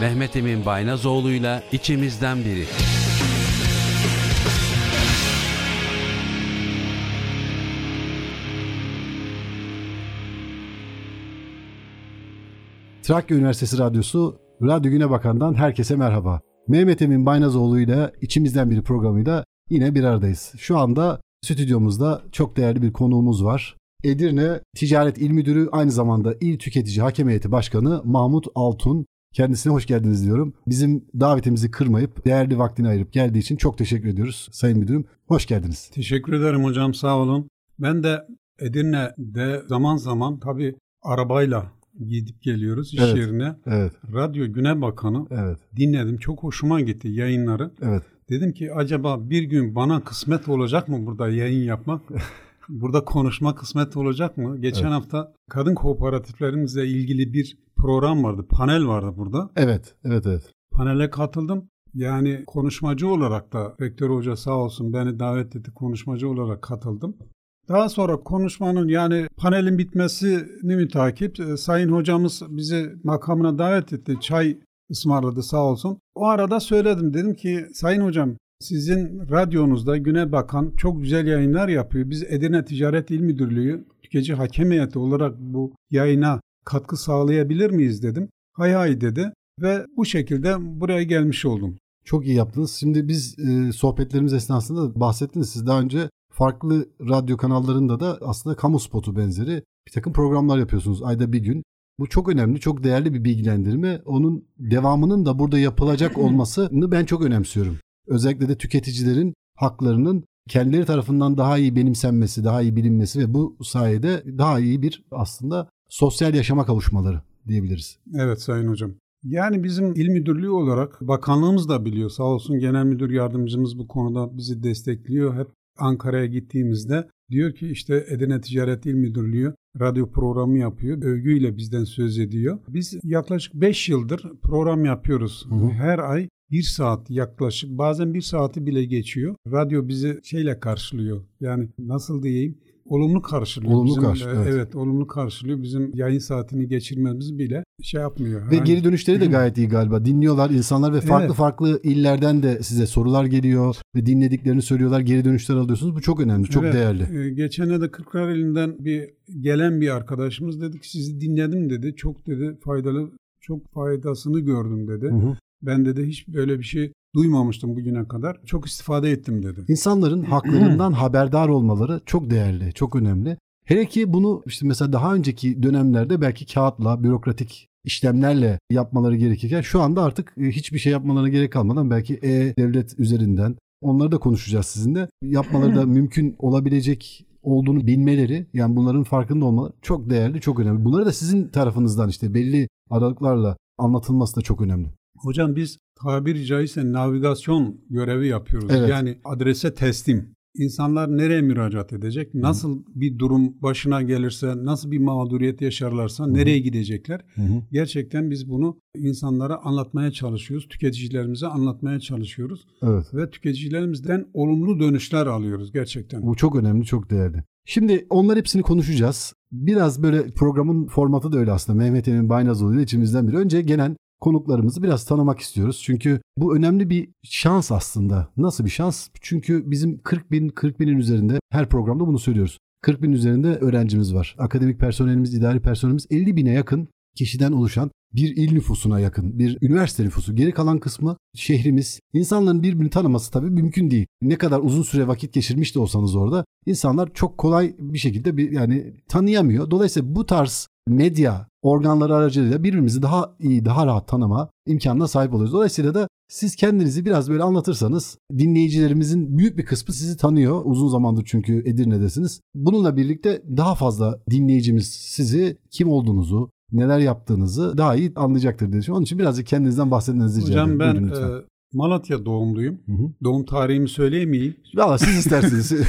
Mehmet Emin Baynazoğlu'yla içimizden biri. Trakya Üniversitesi Radyosu Radyo Güne Bakan'dan herkese merhaba. Mehmet Emin Baynazoğlu ile içimizden biri programıyla yine bir aradayız. Şu anda stüdyomuzda çok değerli bir konuğumuz var. Edirne Ticaret İl Müdürü aynı zamanda İl Tüketici Hakem Heyeti Başkanı Mahmut Altun. Kendisine hoş geldiniz diyorum. Bizim davetimizi kırmayıp değerli vaktini ayırıp geldiği için çok teşekkür ediyoruz Sayın Müdürüm. Hoş geldiniz. Teşekkür ederim hocam sağ olun. Ben de Edirne'de zaman zaman tabii arabayla gidip geliyoruz iş Evet. yerine. Evet, Radyo Güne Bakanı evet, dinledim. Çok hoşuma gitti yayınları. evet. Dedim ki acaba bir gün bana kısmet olacak mı burada yayın yapmak? burada konuşma kısmet olacak mı? Geçen Evet. hafta kadın kooperatiflerimizle ilgili bir program vardı. Panel vardı burada. Evet, evet, evet. Panele katıldım. Yani konuşmacı olarak da rektör hoca sağ olsun beni davet etti konuşmacı olarak katıldım. Daha sonra konuşmanın yani panelin bitmesini mütakip e, sayın hocamız bizi makamına davet etti. Çay ısmarladı sağ olsun. O arada söyledim dedim ki sayın hocam sizin radyonuzda Güne Bakan çok güzel yayınlar yapıyor. Biz Edirne Ticaret İl Müdürlüğü tüketici hakem heyeti olarak bu yayına katkı sağlayabilir miyiz dedim. Hay hay dedi ve bu şekilde buraya gelmiş oldum. Çok iyi yaptınız. Şimdi biz e, sohbetlerimiz esnasında bahsettiniz. Siz daha önce farklı radyo kanallarında da aslında kamu spotu benzeri bir takım programlar yapıyorsunuz ayda bir gün. Bu çok önemli, çok değerli bir bilgilendirme. Onun devamının da burada yapılacak olmasını ben çok önemsiyorum. Özellikle de tüketicilerin haklarının kendileri tarafından daha iyi benimsenmesi, daha iyi bilinmesi ve bu sayede daha iyi bir aslında sosyal yaşama kavuşmaları diyebiliriz. Evet Sayın Hocam. Yani bizim il müdürlüğü olarak bakanlığımız da biliyor. Sağ olsun genel müdür yardımcımız bu konuda bizi destekliyor. Hep Ankara'ya gittiğimizde diyor ki işte Edirne Ticaret İl Müdürlüğü radyo programı yapıyor. Övgüyle bizden söz ediyor. Biz yaklaşık 5 yıldır program yapıyoruz. Hı hı. Her ay bir saat yaklaşık bazen bir saati bile geçiyor. Radyo bizi şeyle karşılıyor. Yani nasıl diyeyim? Olumlu karşılıyor. Olumlu Bizim, karşılıyor, e, evet. olumlu karşılıyor. Bizim yayın saatini geçirmemiz bile şey yapmıyor. Ve Yani- geri dönüşleri de gayet iyi galiba. Dinliyorlar insanlar ve farklı Evet. farklı illerden de size sorular geliyor ve dinlediklerini söylüyorlar. Geri dönüşler alıyorsunuz. Bu çok önemli, çok Evet, değerli. e, geçen de Kırklareli'nden bir gelen bir arkadaşımız dedi ki sizi dinledim dedi. Çok dedi faydalı, çok faydasını gördüm dedi. Hı hı. Ben dedi hiç böyle bir şey duymamıştım bugüne kadar. Çok istifade ettim dedi. İnsanların haklarından haberdar olmaları çok değerli, çok önemli. Hele ki bunu işte mesela daha önceki dönemlerde belki kağıtla, bürokratik işlemlerle yapmaları gerekirken şu anda artık e, hiçbir şey yapmalarına gerek kalmadan belki e-devlet üzerinden onları da konuşacağız sizinle. Yapmaları da mümkün olabilecek olduğunu bilmeleri yani bunların farkında olmaları çok değerli, çok önemli. Bunları da sizin tarafınızdan işte belli aralıklarla anlatılması da çok önemli. Hocam biz tabiri caizse navigasyon görevi yapıyoruz. Evet. Yani adrese teslim. İnsanlar nereye müracaat edecek? Nasıl bir durum başına gelirse, nasıl bir mağduriyet yaşarlarsa nereye gidecekler? Gerçekten biz bunu insanlara anlatmaya çalışıyoruz. Tüketicilerimize anlatmaya çalışıyoruz. Evet. Ve tüketicilerimizden olumlu dönüşler alıyoruz gerçekten. Bu çok önemli, çok değerli. Şimdi onlar hepsini konuşacağız. Biraz böyle programın formatı da öyle aslında. Mehmet Emin Baynazoğlu ile içimizden biri. Önce gelen konuklarımızı biraz tanımak istiyoruz. Çünkü bu önemli bir şans aslında. Nasıl bir şans? Çünkü bizim 40 bin, 40 binin üzerinde her programda bunu söylüyoruz. 40 bin üzerinde öğrencimiz var. Akademik personelimiz, idari personelimiz 50 bine yakın kişiden oluşan bir il nüfusuna yakın bir üniversite nüfusu. Geri kalan kısmı şehrimiz. İnsanların birbirini tanıması tabii mümkün değil. Ne kadar uzun süre vakit geçirmiş de olsanız orada insanlar çok kolay bir şekilde bir yani tanıyamıyor. Dolayısıyla bu tarz medya organları aracılığıyla birbirimizi daha iyi, daha rahat tanıma imkanına sahip oluyoruz. Dolayısıyla da siz kendinizi biraz böyle anlatırsanız dinleyicilerimizin büyük bir kısmı sizi tanıyor. Uzun zamandır çünkü Edirne'desiniz. Bununla birlikte daha fazla dinleyicimiz sizi kim olduğunuzu, neler yaptığınızı daha iyi anlayacaktır diye düşünüyorum. Onun için birazcık kendinizden bahsetmenizi rica Hocam ederim. ben Buyurun lütfen. e, Malatya doğumluyum. Hı hı. Doğum tarihimi söyleyemeyeyim. Valla siz isterseniz.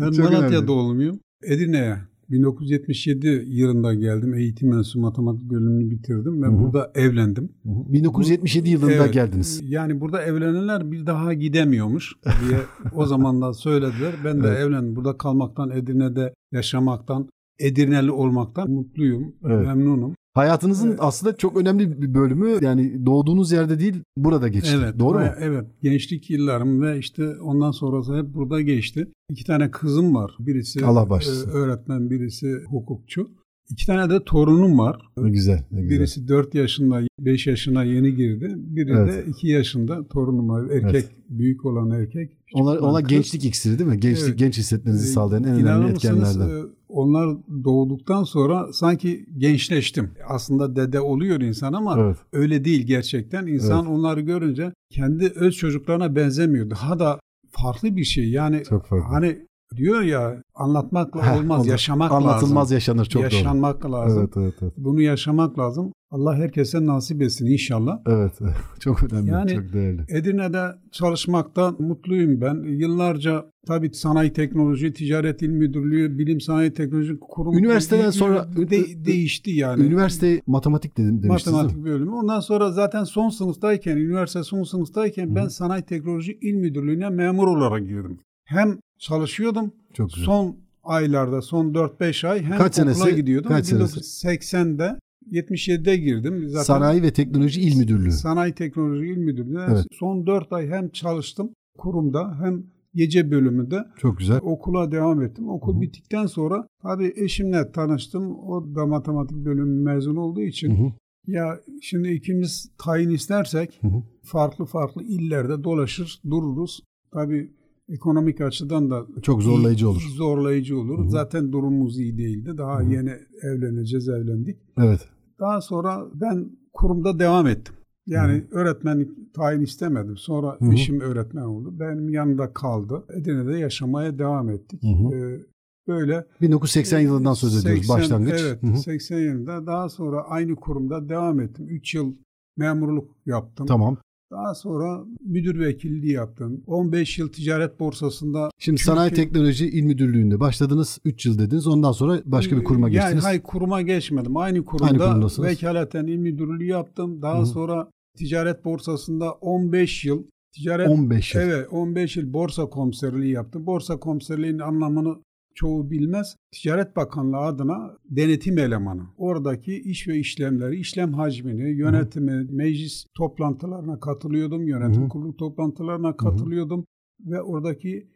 Ben Çok Malatya önemli. doğumluyum. Edirne'ye 1977 yılında geldim. Eğitim mensubu matematik bölümünü bitirdim ve Hı hı. burada evlendim. 1977 yılında Evet. geldiniz. Yani burada evlenenler bir daha gidemiyormuş diye o zamanlar söylediler. Ben de Evet. evlendim. Burada kalmaktan, Edirne'de yaşamaktan, Edirneli olmaktan mutluyum, Evet. memnunum. Hayatınızın Evet. aslında çok önemli bir bölümü yani doğduğunuz yerde değil burada geçti. Evet. Doğru mu? Evet. Gençlik yıllarım ve işte ondan sonrası hep burada geçti. İki tane kızım var. Birisi Allah başlasın. e, öğretmen, birisi hukukçu. İki tane de torunum var. Ne güzel. Ne güzel. Birisi 4 yaşında, 5 yaşına yeni girdi. Biri Evet. de 2 yaşında torunum var. Erkek, Evet. büyük olan erkek. küçük Ona, kız. gençlik iksiri değil mi? Gençlik Evet. genç hissetmenizi Ee, sağlayan en önemli etkenlerden. Onlar doğduktan sonra sanki gençleştim. Aslında dede oluyor insan ama Evet. öyle değil gerçekten. İnsan onları görünce kendi öz çocuklarına benzemiyor. Daha da farklı bir şey. Yani Çok farklı. hani diyor ya anlatmakla Heh, olmaz, olur. yaşamak Anlatılmaz lazım. yaşanır çok doğru. Yaşanmak lazım. Evet evet evet. Bunu yaşamak lazım. Allah herkese nasip etsin inşallah. Evet. Çok önemli. Yani- çok değerli. Edirne'de çalışmaktan mutluyum ben. Yıllarca tabii sanayi teknoloji, ticaret il müdürlüğü, bilim sanayi teknoloji kurumu Üniversiteden sonra- de- değişti yani. Üniversite matematik dedim demiştiniz? Matematik bölümü. Ondan sonra zaten son sınıftayken, üniversite son sınıftayken ben sanayi teknoloji il müdürlüğüne memur olarak girdim. Hem çalışıyordum Çok güzel. son aylarda, son 4-5 ay hem Kaç okula senesi? gidiyordum. Kaç senesi? 1980'de 77'de girdim. Zaten Sanayi ve Teknoloji İl Müdürlüğü. Sanayi Teknoloji İl Müdürlüğü'ne Evet. son 4 ay hem çalıştım kurumda hem gece bölümünde Çok güzel. okula devam ettim. Okul Hı hı. bittikten sonra tabii eşimle tanıştım. O da matematik bölümü mezun olduğu için Hı hı. ya şimdi ikimiz tayin istersek Hı hı. farklı farklı illerde dolaşır dururuz. Tabii ekonomik açıdan da Çok zorlayıcı olur. Zorlayıcı olur. Hı hı. Zaten durumumuz iyi değildi. Daha Hı hı. yeni evleneceğiz, evlendik. Evet. Daha sonra ben kurumda devam ettim. Yani öğretmenlik tayin istemedim. Sonra Hı hı. eşim öğretmen oldu. Benim yanımda kaldı. Edirne'de yaşamaya devam ettik. Ee, böyle 1980 yılından söz ediyoruz 80 başlangıç. Evet, Hı hı. 80 yılında. Daha sonra aynı kurumda devam ettim. 3 yıl memurluk yaptım. Tamam. Daha sonra müdür vekilliği yaptım. 15 yıl ticaret borsasında Şimdi Çünkü- Sanayi Teknoloji İl Müdürlüğü'nde başladınız. 3 yıl dediniz. Ondan sonra başka bir kuruma Yani geçtiniz. hayır kuruma geçmedim. Aynı Aynı kurumda kurumdasınız. vekaleten il müdürlüğü yaptım. Daha hı. sonra ticaret borsasında 15 yıl ticaret 15 yıl. Evet 15 yıl borsa komiserliği yaptım. Borsa komiserliğinin anlamını çoğu bilmez. Ticaret Bakanlığı adına denetim elemanı. Oradaki iş ve işlemleri, işlem hacmini, yönetimi, meclis toplantılarına katılıyordum. Yönetim Hı hı. kurulu toplantılarına katılıyordum. Ve oradaki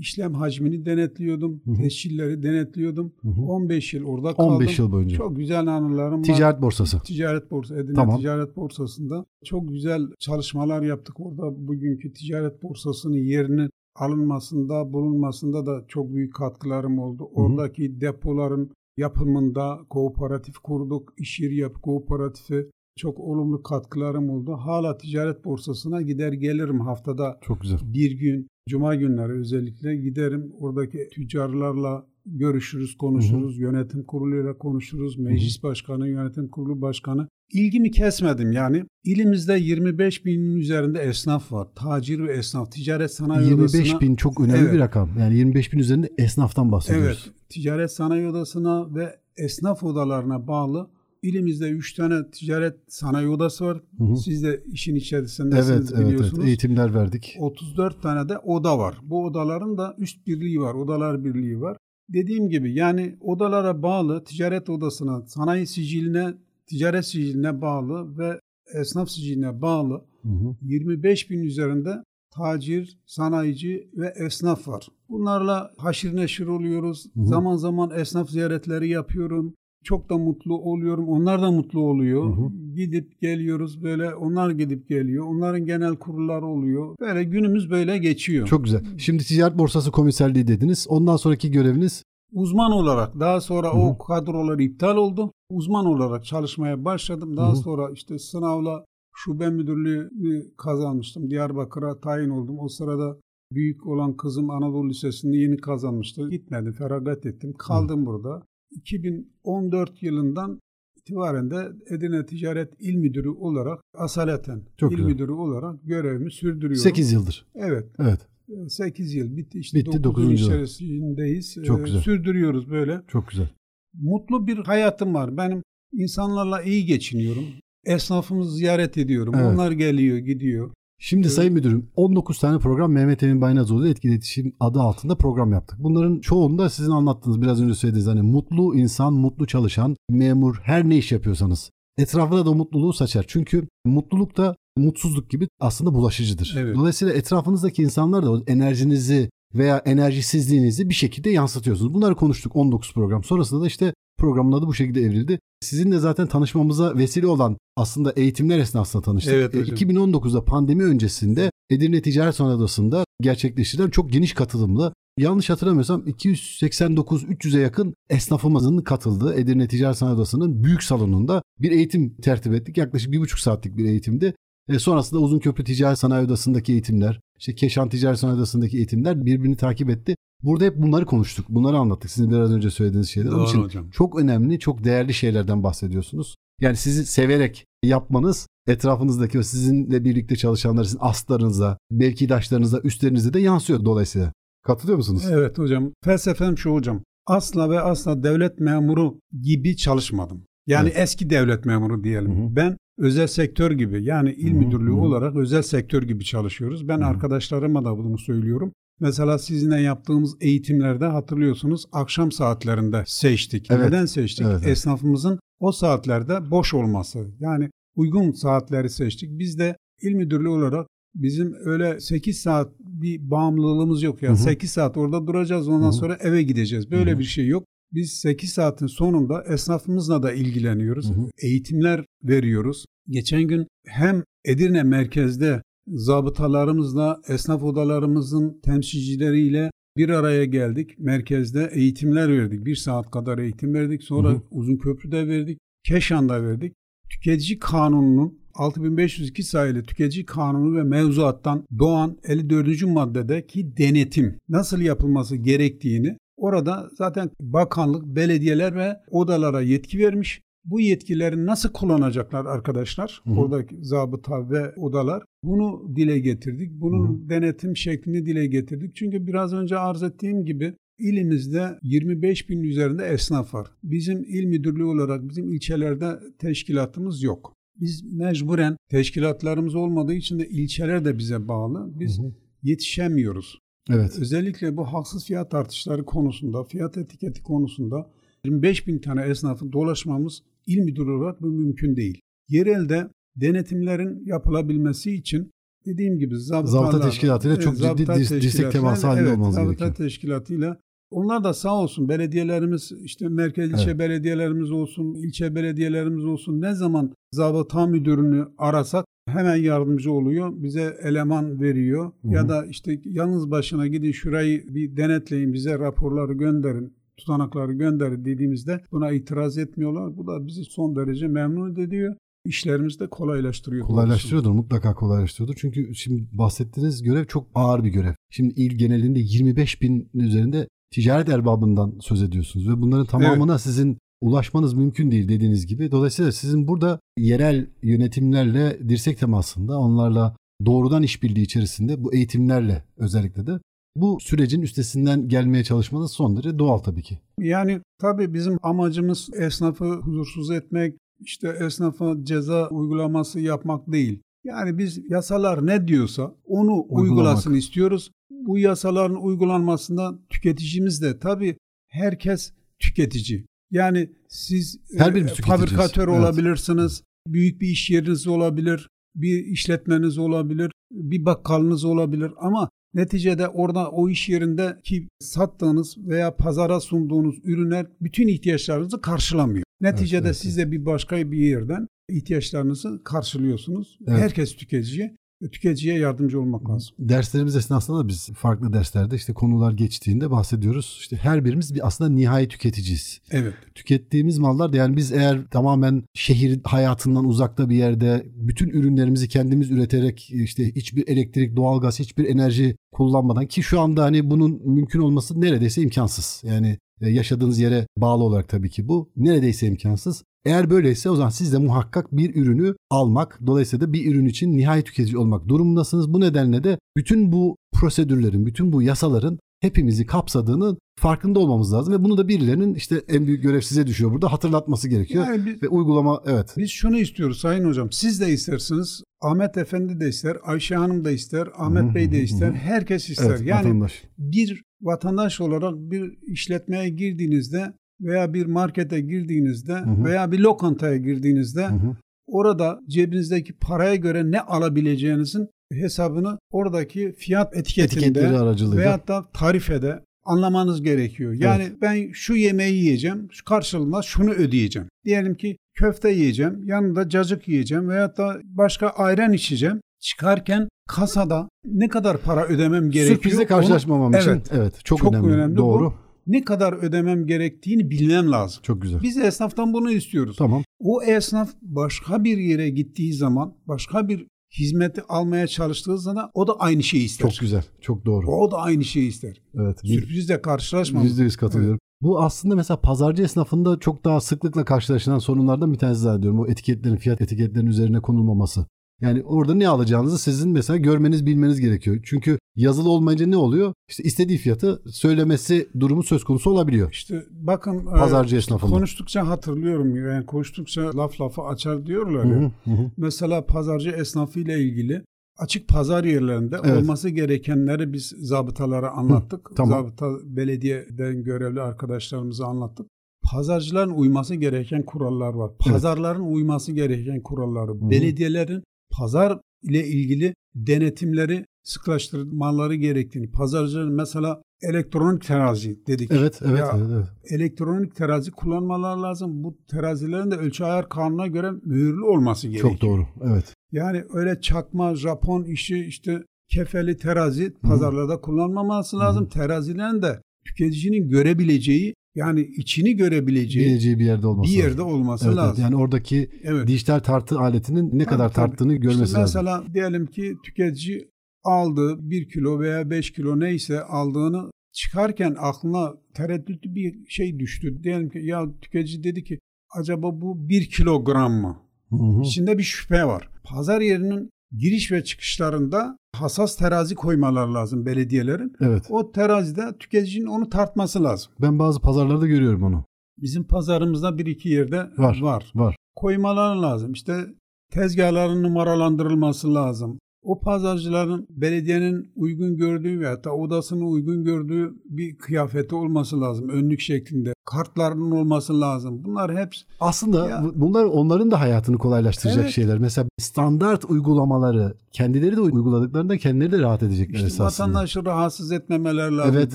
işlem hacmini denetliyordum. Hı hı. Tescilleri denetliyordum. Hı hı. 15 yıl orada kaldım. 15 yıl boyunca. Çok güzel anılarım var. Ticaret borsası. Ticaret Borsa, Edirne Tamam. Ticaret Borsası'nda çok güzel çalışmalar yaptık. Orada bugünkü Ticaret Borsası'nın yerinin alınmasında, bulunmasında da çok büyük katkılarım oldu. Oradaki depoların yapımında kooperatif kurduk. İş yeri yapı kooperatifi çok olumlu katkılarım oldu. Hala Ticaret Borsası'na gider gelirim haftada Çok güzel. bir gün cuma günleri özellikle giderim oradaki tüccarlarla görüşürüz, konuşuruz, yönetim kuruluyla konuşuruz, meclis başkanı, yönetim kurulu başkanı. İlgimi kesmedim yani. İlimizde 25 binin üzerinde esnaf var. Tacir ve esnaf, ticaret sanayi 25 odasına... bin çok önemli Evet. bir rakam. Yani 25 bin üzerinde esnaftan bahsediyoruz. Evet, ticaret sanayi odasına ve esnaf odalarına bağlı ilimizde 3 tane ticaret sanayi odası var. Hı hı. Siz de işin içerisindesiniz Evet, evet, biliyorsunuz. evet. Eğitimler verdik. 34 tane de oda var. Bu odaların da üst birliği var, odalar birliği var. Dediğim gibi yani odalara bağlı ticaret odasına, sanayi siciline, ticaret siciline bağlı ve esnaf siciline bağlı Hı hı. 25 bin üzerinde tacir, sanayici ve esnaf var. Bunlarla haşir neşir oluyoruz. Hı hı. Zaman zaman esnaf ziyaretleri yapıyorum. Çok da mutlu oluyorum. Onlar da mutlu oluyor. Hı hı. Gidip geliyoruz böyle. Onlar gidip geliyor. Onların genel kurulları oluyor. Böyle günümüz böyle geçiyor. Çok güzel. Şimdi Ticaret Borsası Komiserliği dediniz. Ondan sonraki göreviniz Uzman olarak daha sonra Hı hı. o kadrolar iptal oldu. Uzman olarak çalışmaya başladım. Daha Hı hı. sonra işte sınavla şube müdürlüğünü kazanmıştım. Diyarbakır'a tayin oldum. O sırada büyük olan kızım Anadolu Lisesi'nde yeni kazanmıştı. Gitmedim, feragat ettim. Kaldım burada. 2014 yılından itibaren de Edirne Ticaret İl Müdürü olarak asaleten Çok il güzel. müdürü olarak görevimi sürdürüyorum. 8 yıldır. Evet. Evet. 8 yıl bitti. İşte Bitti, 9 dokuzuncu yıl yıl. içerisindeyiz. Çok Ee, güzel. Sürdürüyoruz böyle. Çok güzel. Mutlu bir hayatım var. Benim insanlarla iyi geçiniyorum. Esnafımızı ziyaret ediyorum. Evet. Onlar geliyor, gidiyor. Şimdi Evet. Sayın Müdürüm 19 tane program Mehmet Emin Baynazoğlu etkili iletişim adı altında program yaptık. Bunların çoğunda sizin anlattığınız biraz önce söylediğiniz hani mutlu insan, mutlu çalışan, memur her ne iş yapıyorsanız etrafına da mutluluğu saçar. Çünkü mutluluk da mutsuzluk gibi aslında bulaşıcıdır. Evet. Dolayısıyla etrafınızdaki insanlar da enerjinizi veya enerjisizliğinizi bir şekilde yansıtıyorsunuz. Bunları konuştuk 19 program. Sonrasında da işte programın adı bu şekilde evrildi. Sizinle zaten tanışmamıza vesile olan aslında eğitimler esnasında tanıştık. Evet E, hocam. 2019'da pandemi öncesinde Edirne Ticaret Sanayi Odası'nda gerçekleştirilen çok geniş katılımlı yanlış hatırlamıyorsam 289-300'e yakın esnafımızın katıldığı Edirne Ticaret Sanayi Odası'nın büyük salonunda bir eğitim tertip ettik. Yaklaşık bir buçuk saatlik bir eğitimdi. E, sonrasında Uzunköprü Ticaret Sanayi Odası'ndaki eğitimler, işte Keşan Ticaret Sanayi Odası'ndaki eğitimler birbirini takip etti. Burada hep bunları konuştuk. Bunları anlattık. Sizin biraz önce söylediğiniz şeyler. Onun Doğru için hocam. çok önemli, çok değerli şeylerden bahsediyorsunuz. Yani sizi severek yapmanız etrafınızdaki o sizinle birlikte çalışanlar, sizin astlarınıza, mevkidaşlarınıza, üstlerinize de yansıyor dolayısıyla. Katılıyor musunuz? Evet hocam. Felsefem şu hocam. Asla ve asla devlet memuru gibi çalışmadım. Yani Evet. eski devlet memuru diyelim. Hı hı. Ben özel sektör gibi yani il Hı hı, müdürlüğü hı hı. olarak özel sektör gibi çalışıyoruz. Ben Hı hı. arkadaşlarıma da bunu söylüyorum. Mesela sizinle yaptığımız eğitimlerde hatırlıyorsunuz akşam saatlerinde seçtik. Evet. Neden seçtik? Evet. Esnafımızın o saatlerde boş olması. Yani uygun saatleri seçtik. Biz de il müdürlüğü olarak bizim öyle 8 saat bir bağımlılığımız yok. Yani Hı hı. 8 saat orada duracağız ondan Hı hı. sonra eve gideceğiz. Böyle Hı hı. bir şey yok. Biz 8 saatin sonunda esnafımızla da ilgileniyoruz. Hı hı. Eğitimler veriyoruz. Geçen gün hem Edirne merkezde zabıtalarımızla, esnaf odalarımızın temsilcileriyle bir araya geldik. Merkezde eğitimler verdik. Bir saat kadar eğitim verdik. Sonra Hı hı. Uzunköprü'de verdik. Keşan'da verdik. Tüketici kanununun 6502 sayılı tüketici kanunu ve mevzuattan doğan 54. maddedeki denetim nasıl yapılması gerektiğini orada zaten bakanlık, belediyeler ve odalara yetki vermiş. Bu yetkileri nasıl kullanacaklar arkadaşlar? Hı hı. Oradaki zabıta ve odalar. Bunu dile getirdik. Bunun denetim şeklini dile getirdik. Çünkü biraz önce arz ettiğim gibi ilimizde 25 bin üzerinde esnaf var. Bizim il müdürlüğü olarak bizim ilçelerde teşkilatımız yok. Biz mecburen teşkilatlarımız olmadığı için de ilçeler de bize bağlı. Biz Hı hı. yetişemiyoruz. Evet. Özellikle bu haksız fiyat artışları konusunda, fiyat etiketi konusunda 25 bin tane esnafı dolaşmamız il müdürü olarak bu mümkün değil. Yerelde denetimlerin yapılabilmesi için dediğim gibi Zabıta teşkilatıyla çok ciddi zabıta dirs- dirsek teması halinde evet, zabıta gerekiyor. teşkilatıyla onlar da sağ olsun belediyelerimiz işte merkez ilçe Evet. belediyelerimiz olsun, ilçe belediyelerimiz olsun ne zaman zabıta müdürünü arasak hemen yardımcı oluyor. Bize eleman veriyor. Hı hı. Ya da işte yalnız başına gidin şurayı bir denetleyin bize raporları gönderin tutanakları gönderin dediğimizde buna itiraz etmiyorlar. Bu da bizi son derece memnun ediyor. İşlerimizi de kolaylaştırıyor. Kolaylaştırıyordur mutlaka kolaylaştırıyordur. Çünkü şimdi bahsettiğiniz görev çok ağır bir görev. Şimdi il genelinde 25 bin üzerinde ticaret erbabından söz ediyorsunuz ve bunların tamamına sizin ulaşmanız mümkün değil dediğiniz gibi. Dolayısıyla sizin burada yerel yönetimlerle dirsek temasında onlarla doğrudan işbirliği içerisinde bu eğitimlerle özellikle de bu sürecin üstesinden gelmeye çalışmanız son derece doğal tabii ki. Yani tabii bizim amacımız esnafı huzursuz etmek, işte esnafa ceza uygulaması yapmak değil. Yani biz yasalar ne diyorsa onu Uygulamak. uygulasın istiyoruz. Bu yasaların uygulanmasında tüketicimiz de tabii herkes tüketici. Yani siz Her e, birimiz tüketiciyiz. fabrikatör Evet. olabilirsiniz, büyük bir iş yeriniz olabilir, bir işletmeniz olabilir, bir bakkalınız olabilir ama neticede orada o iş yerindeki sattığınız veya pazara sunduğunuz ürünler bütün ihtiyaçlarınızı karşılamıyor. Neticede evet, siz de bir başka bir yerden ihtiyaçlarınızı karşılıyorsunuz. Evet. Herkes tüketici. Tüketiciye yardımcı olmak lazım. Derslerimiz esnasında da biz farklı derslerde işte konular geçtiğinde bahsediyoruz. İşte her birimiz bir aslında nihai tüketiciyiz. Evet. Tükettiğimiz mallar da yani biz eğer tamamen şehir hayatından uzakta bir yerde bütün ürünlerimizi kendimiz üreterek işte hiçbir elektrik, doğalgaz, hiçbir enerji kullanmadan ki şu anda hani bunun mümkün olması neredeyse imkansız. Yani e, yaşadığınız yere bağlı olarak tabii ki bu neredeyse imkansız. Eğer böyleyse o zaman siz de muhakkak bir ürünü almak, dolayısıyla da bir ürün için nihai tüketici olmak durumundasınız. Bu nedenle de bütün bu prosedürlerin, bütün bu yasaların hepimizi kapsadığını farkında olmamız lazım ve bunu da birilerinin işte en büyük görev size düşüyor burada hatırlatması gerekiyor Yani biz, ve uygulama evet. biz şunu istiyoruz Sayın Hocam. Siz de istersiniz. Ahmet Efendi de ister, Ayşe Hanım da ister, Ahmet Bey de ister, herkes ister. Evet, yani vatandaş. bir vatandaş olarak bir işletmeye girdiğinizde veya bir markete girdiğinizde hı. veya bir lokantaya girdiğinizde Hı hı. orada cebinizdeki paraya göre ne alabileceğinizin hesabını oradaki fiyat etiketinde veyahut da tarifede anlamanız gerekiyor. Yani ben şu yemeği yiyeceğim, şu karşılığında şunu ödeyeceğim. Diyelim ki köfte yiyeceğim, yanında cacık yiyeceğim veyahut da başka ayran içeceğim. Çıkarken kasada ne kadar para ödemem gerekiyor? Sürprizle onu- karşılaşmamam için. Evet. Evet. Çok, Çok önemli. önemli bu. Ne kadar ödemem gerektiğini bilmem lazım. Çok güzel. Biz esnaftan bunu istiyoruz. Tamam. O esnaf başka bir yere gittiği zaman, başka bir hizmeti almaya çalıştığı zaman o da aynı şeyi ister. Çok güzel. Çok doğru. O da aynı şeyi ister. Evet. Sürprizle karşılaşmam. Yüzde yüz katılıyorum. Bu aslında mesela pazarcı esnafında çok daha sıklıkla karşılaşılan sorunlardan bir tanesi zannediyorum. O etiketlerin, fiyat etiketlerin üzerine konulmaması. Yani orada ne alacağınızı sizin mesela görmeniz, bilmeniz gerekiyor. Çünkü yazılı olmayınca ne oluyor? İşte istediği fiyatı söylemesi durumu söz konusu olabiliyor. İşte bakın Pazarcı e, esnafında. konuştukça hatırlıyorum. Yani konuştukça laf lafı açar diyorlar Hı ya. hı, hı hı. Mesela pazarcı esnafı ile ilgili açık pazar yerlerinde Evet. olması gerekenleri biz zabıtalara anlattık. tamam. Zabıta belediyeden görevli arkadaşlarımıza anlattık. Pazarcıların uyması gereken kurallar var. Pazarların uyması gereken kuralları. hı. Belediyelerin pazar ile ilgili denetimleri sıklaştırmaları gerektiğini. Pazarcıların mesela elektronik terazi dedik. Evet, evet, Ya, evet, evet. Elektronik terazi kullanmalar lazım. Bu terazilerin de ölçü ayar kanuna göre mühürlü olması gerekiyor. Çok doğru. Evet. Yani öyle çakma Japon işi işte kefeli terazi pazarlarda kullanmaması lazım. Terazilerin de tüketicinin görebileceği yani içini görebileceği Geleceği bir yerde olması bir lazım. yerde olması Evet, evet. lazım. Yani oradaki Evet. dijital tartı aletinin ne Tabii, kadar tabii. tarttığını görmesi İşte lazım. mesela diyelim ki tüketici aldı 1 kilo veya 5 kilo neyse aldığını çıkarken aklına tereddütlü bir şey düştü. Diyelim ki ya tüketici dedi ki acaba bu 1 kilogram mı? Hı hı. İçinde bir şüphe var. Pazar yerinin giriş ve çıkışlarında hassas terazi koymalar lazım belediyelerin. Evet. O terazide tüketicinin onu tartması lazım. Ben bazı pazarlarda görüyorum onu. Bizim pazarımızda bir iki yerde Var. var. Var. Koymalar lazım. İşte tezgahların numaralandırılması lazım. O pazarcıların belediyenin uygun gördüğü veya da odasının uygun gördüğü bir kıyafeti olması lazım. Önlük şeklinde. Kartlarının olması lazım. Bunlar hepsi Aslında Ya. bu- bunlar onların da hayatını kolaylaştıracak Evet. şeyler. Mesela standart uygulamaları kendileri de uyguladıklarında kendileri de rahat edecekler İşte esasında. vatandaşı rahatsız etmemeler lazım. Evet.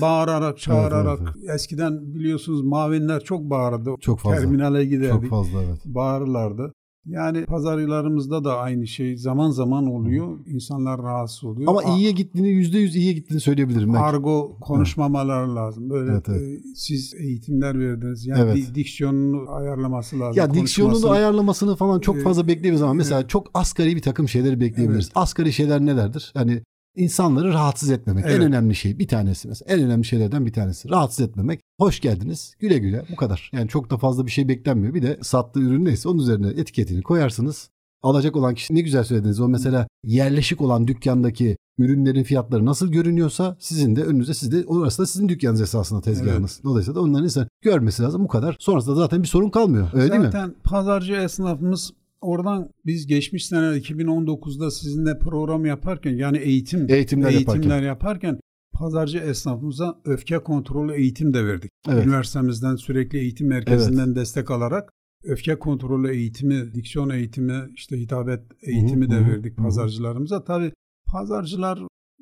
Bağırarak, çağırarak. Evet, Eskiden biliyorsunuz mavinler çok bağırdı. Çok fazla. Terminale giderdik. Çok fazla evet. Bağırırlardı. Yani pazarlarımızda da aynı şey zaman zaman oluyor. İnsanlar rahatsız oluyor. Ama iyiye gittiğini yüzde yüz iyiye gittiğini söyleyebilirim ben. Argo konuşmamalar lazım. Böyle Evet, evet. e, siz eğitimler verdiniz. Yani Evet. di- diksiyonunu ayarlaması lazım. ya diksiyonunu ayarlamasını falan çok Ee, fazla bekleyemeyiz ama mesela çok asgari bir takım şeyleri bekleyebiliriz. Asgari şeyler nelerdir? Hani insanları rahatsız etmemek Evet. en önemli şey. Bir tanesi mesela en önemli şeylerden bir tanesi. Rahatsız etmemek. Hoş geldiniz. Güle güle. Bu kadar. Yani çok da fazla bir şey beklenmiyor. Bir de sattığı ürün neyse onun üzerine etiketini koyarsınız. Alacak olan kişi ne güzel söylediniz. O mesela yerleşik olan dükkandaki ürünlerin fiyatları nasıl görünüyorsa sizin de önünüzde siz de orası da sizin dükkanınız esasında tezgahınız. Dolayısıyla da onların insan görmesi lazım bu kadar. Sonrasında zaten bir sorun kalmıyor. Öyle değil mi? Zaten pazarcı esnafımız oradan biz geçmiş sene 2019'da sizinle program yaparken yani eğitim Eğitimler eğitimler yaparken. yaparken pazarcı esnafımıza öfke kontrolü eğitim de verdik. Evet. Üniversitemizden sürekli eğitim merkezinden destek alarak öfke kontrolü eğitimi, diksiyon eğitimi, işte hitabet eğitimi Hı de hı verdik hı. pazarcılarımıza. Tabii pazarcılar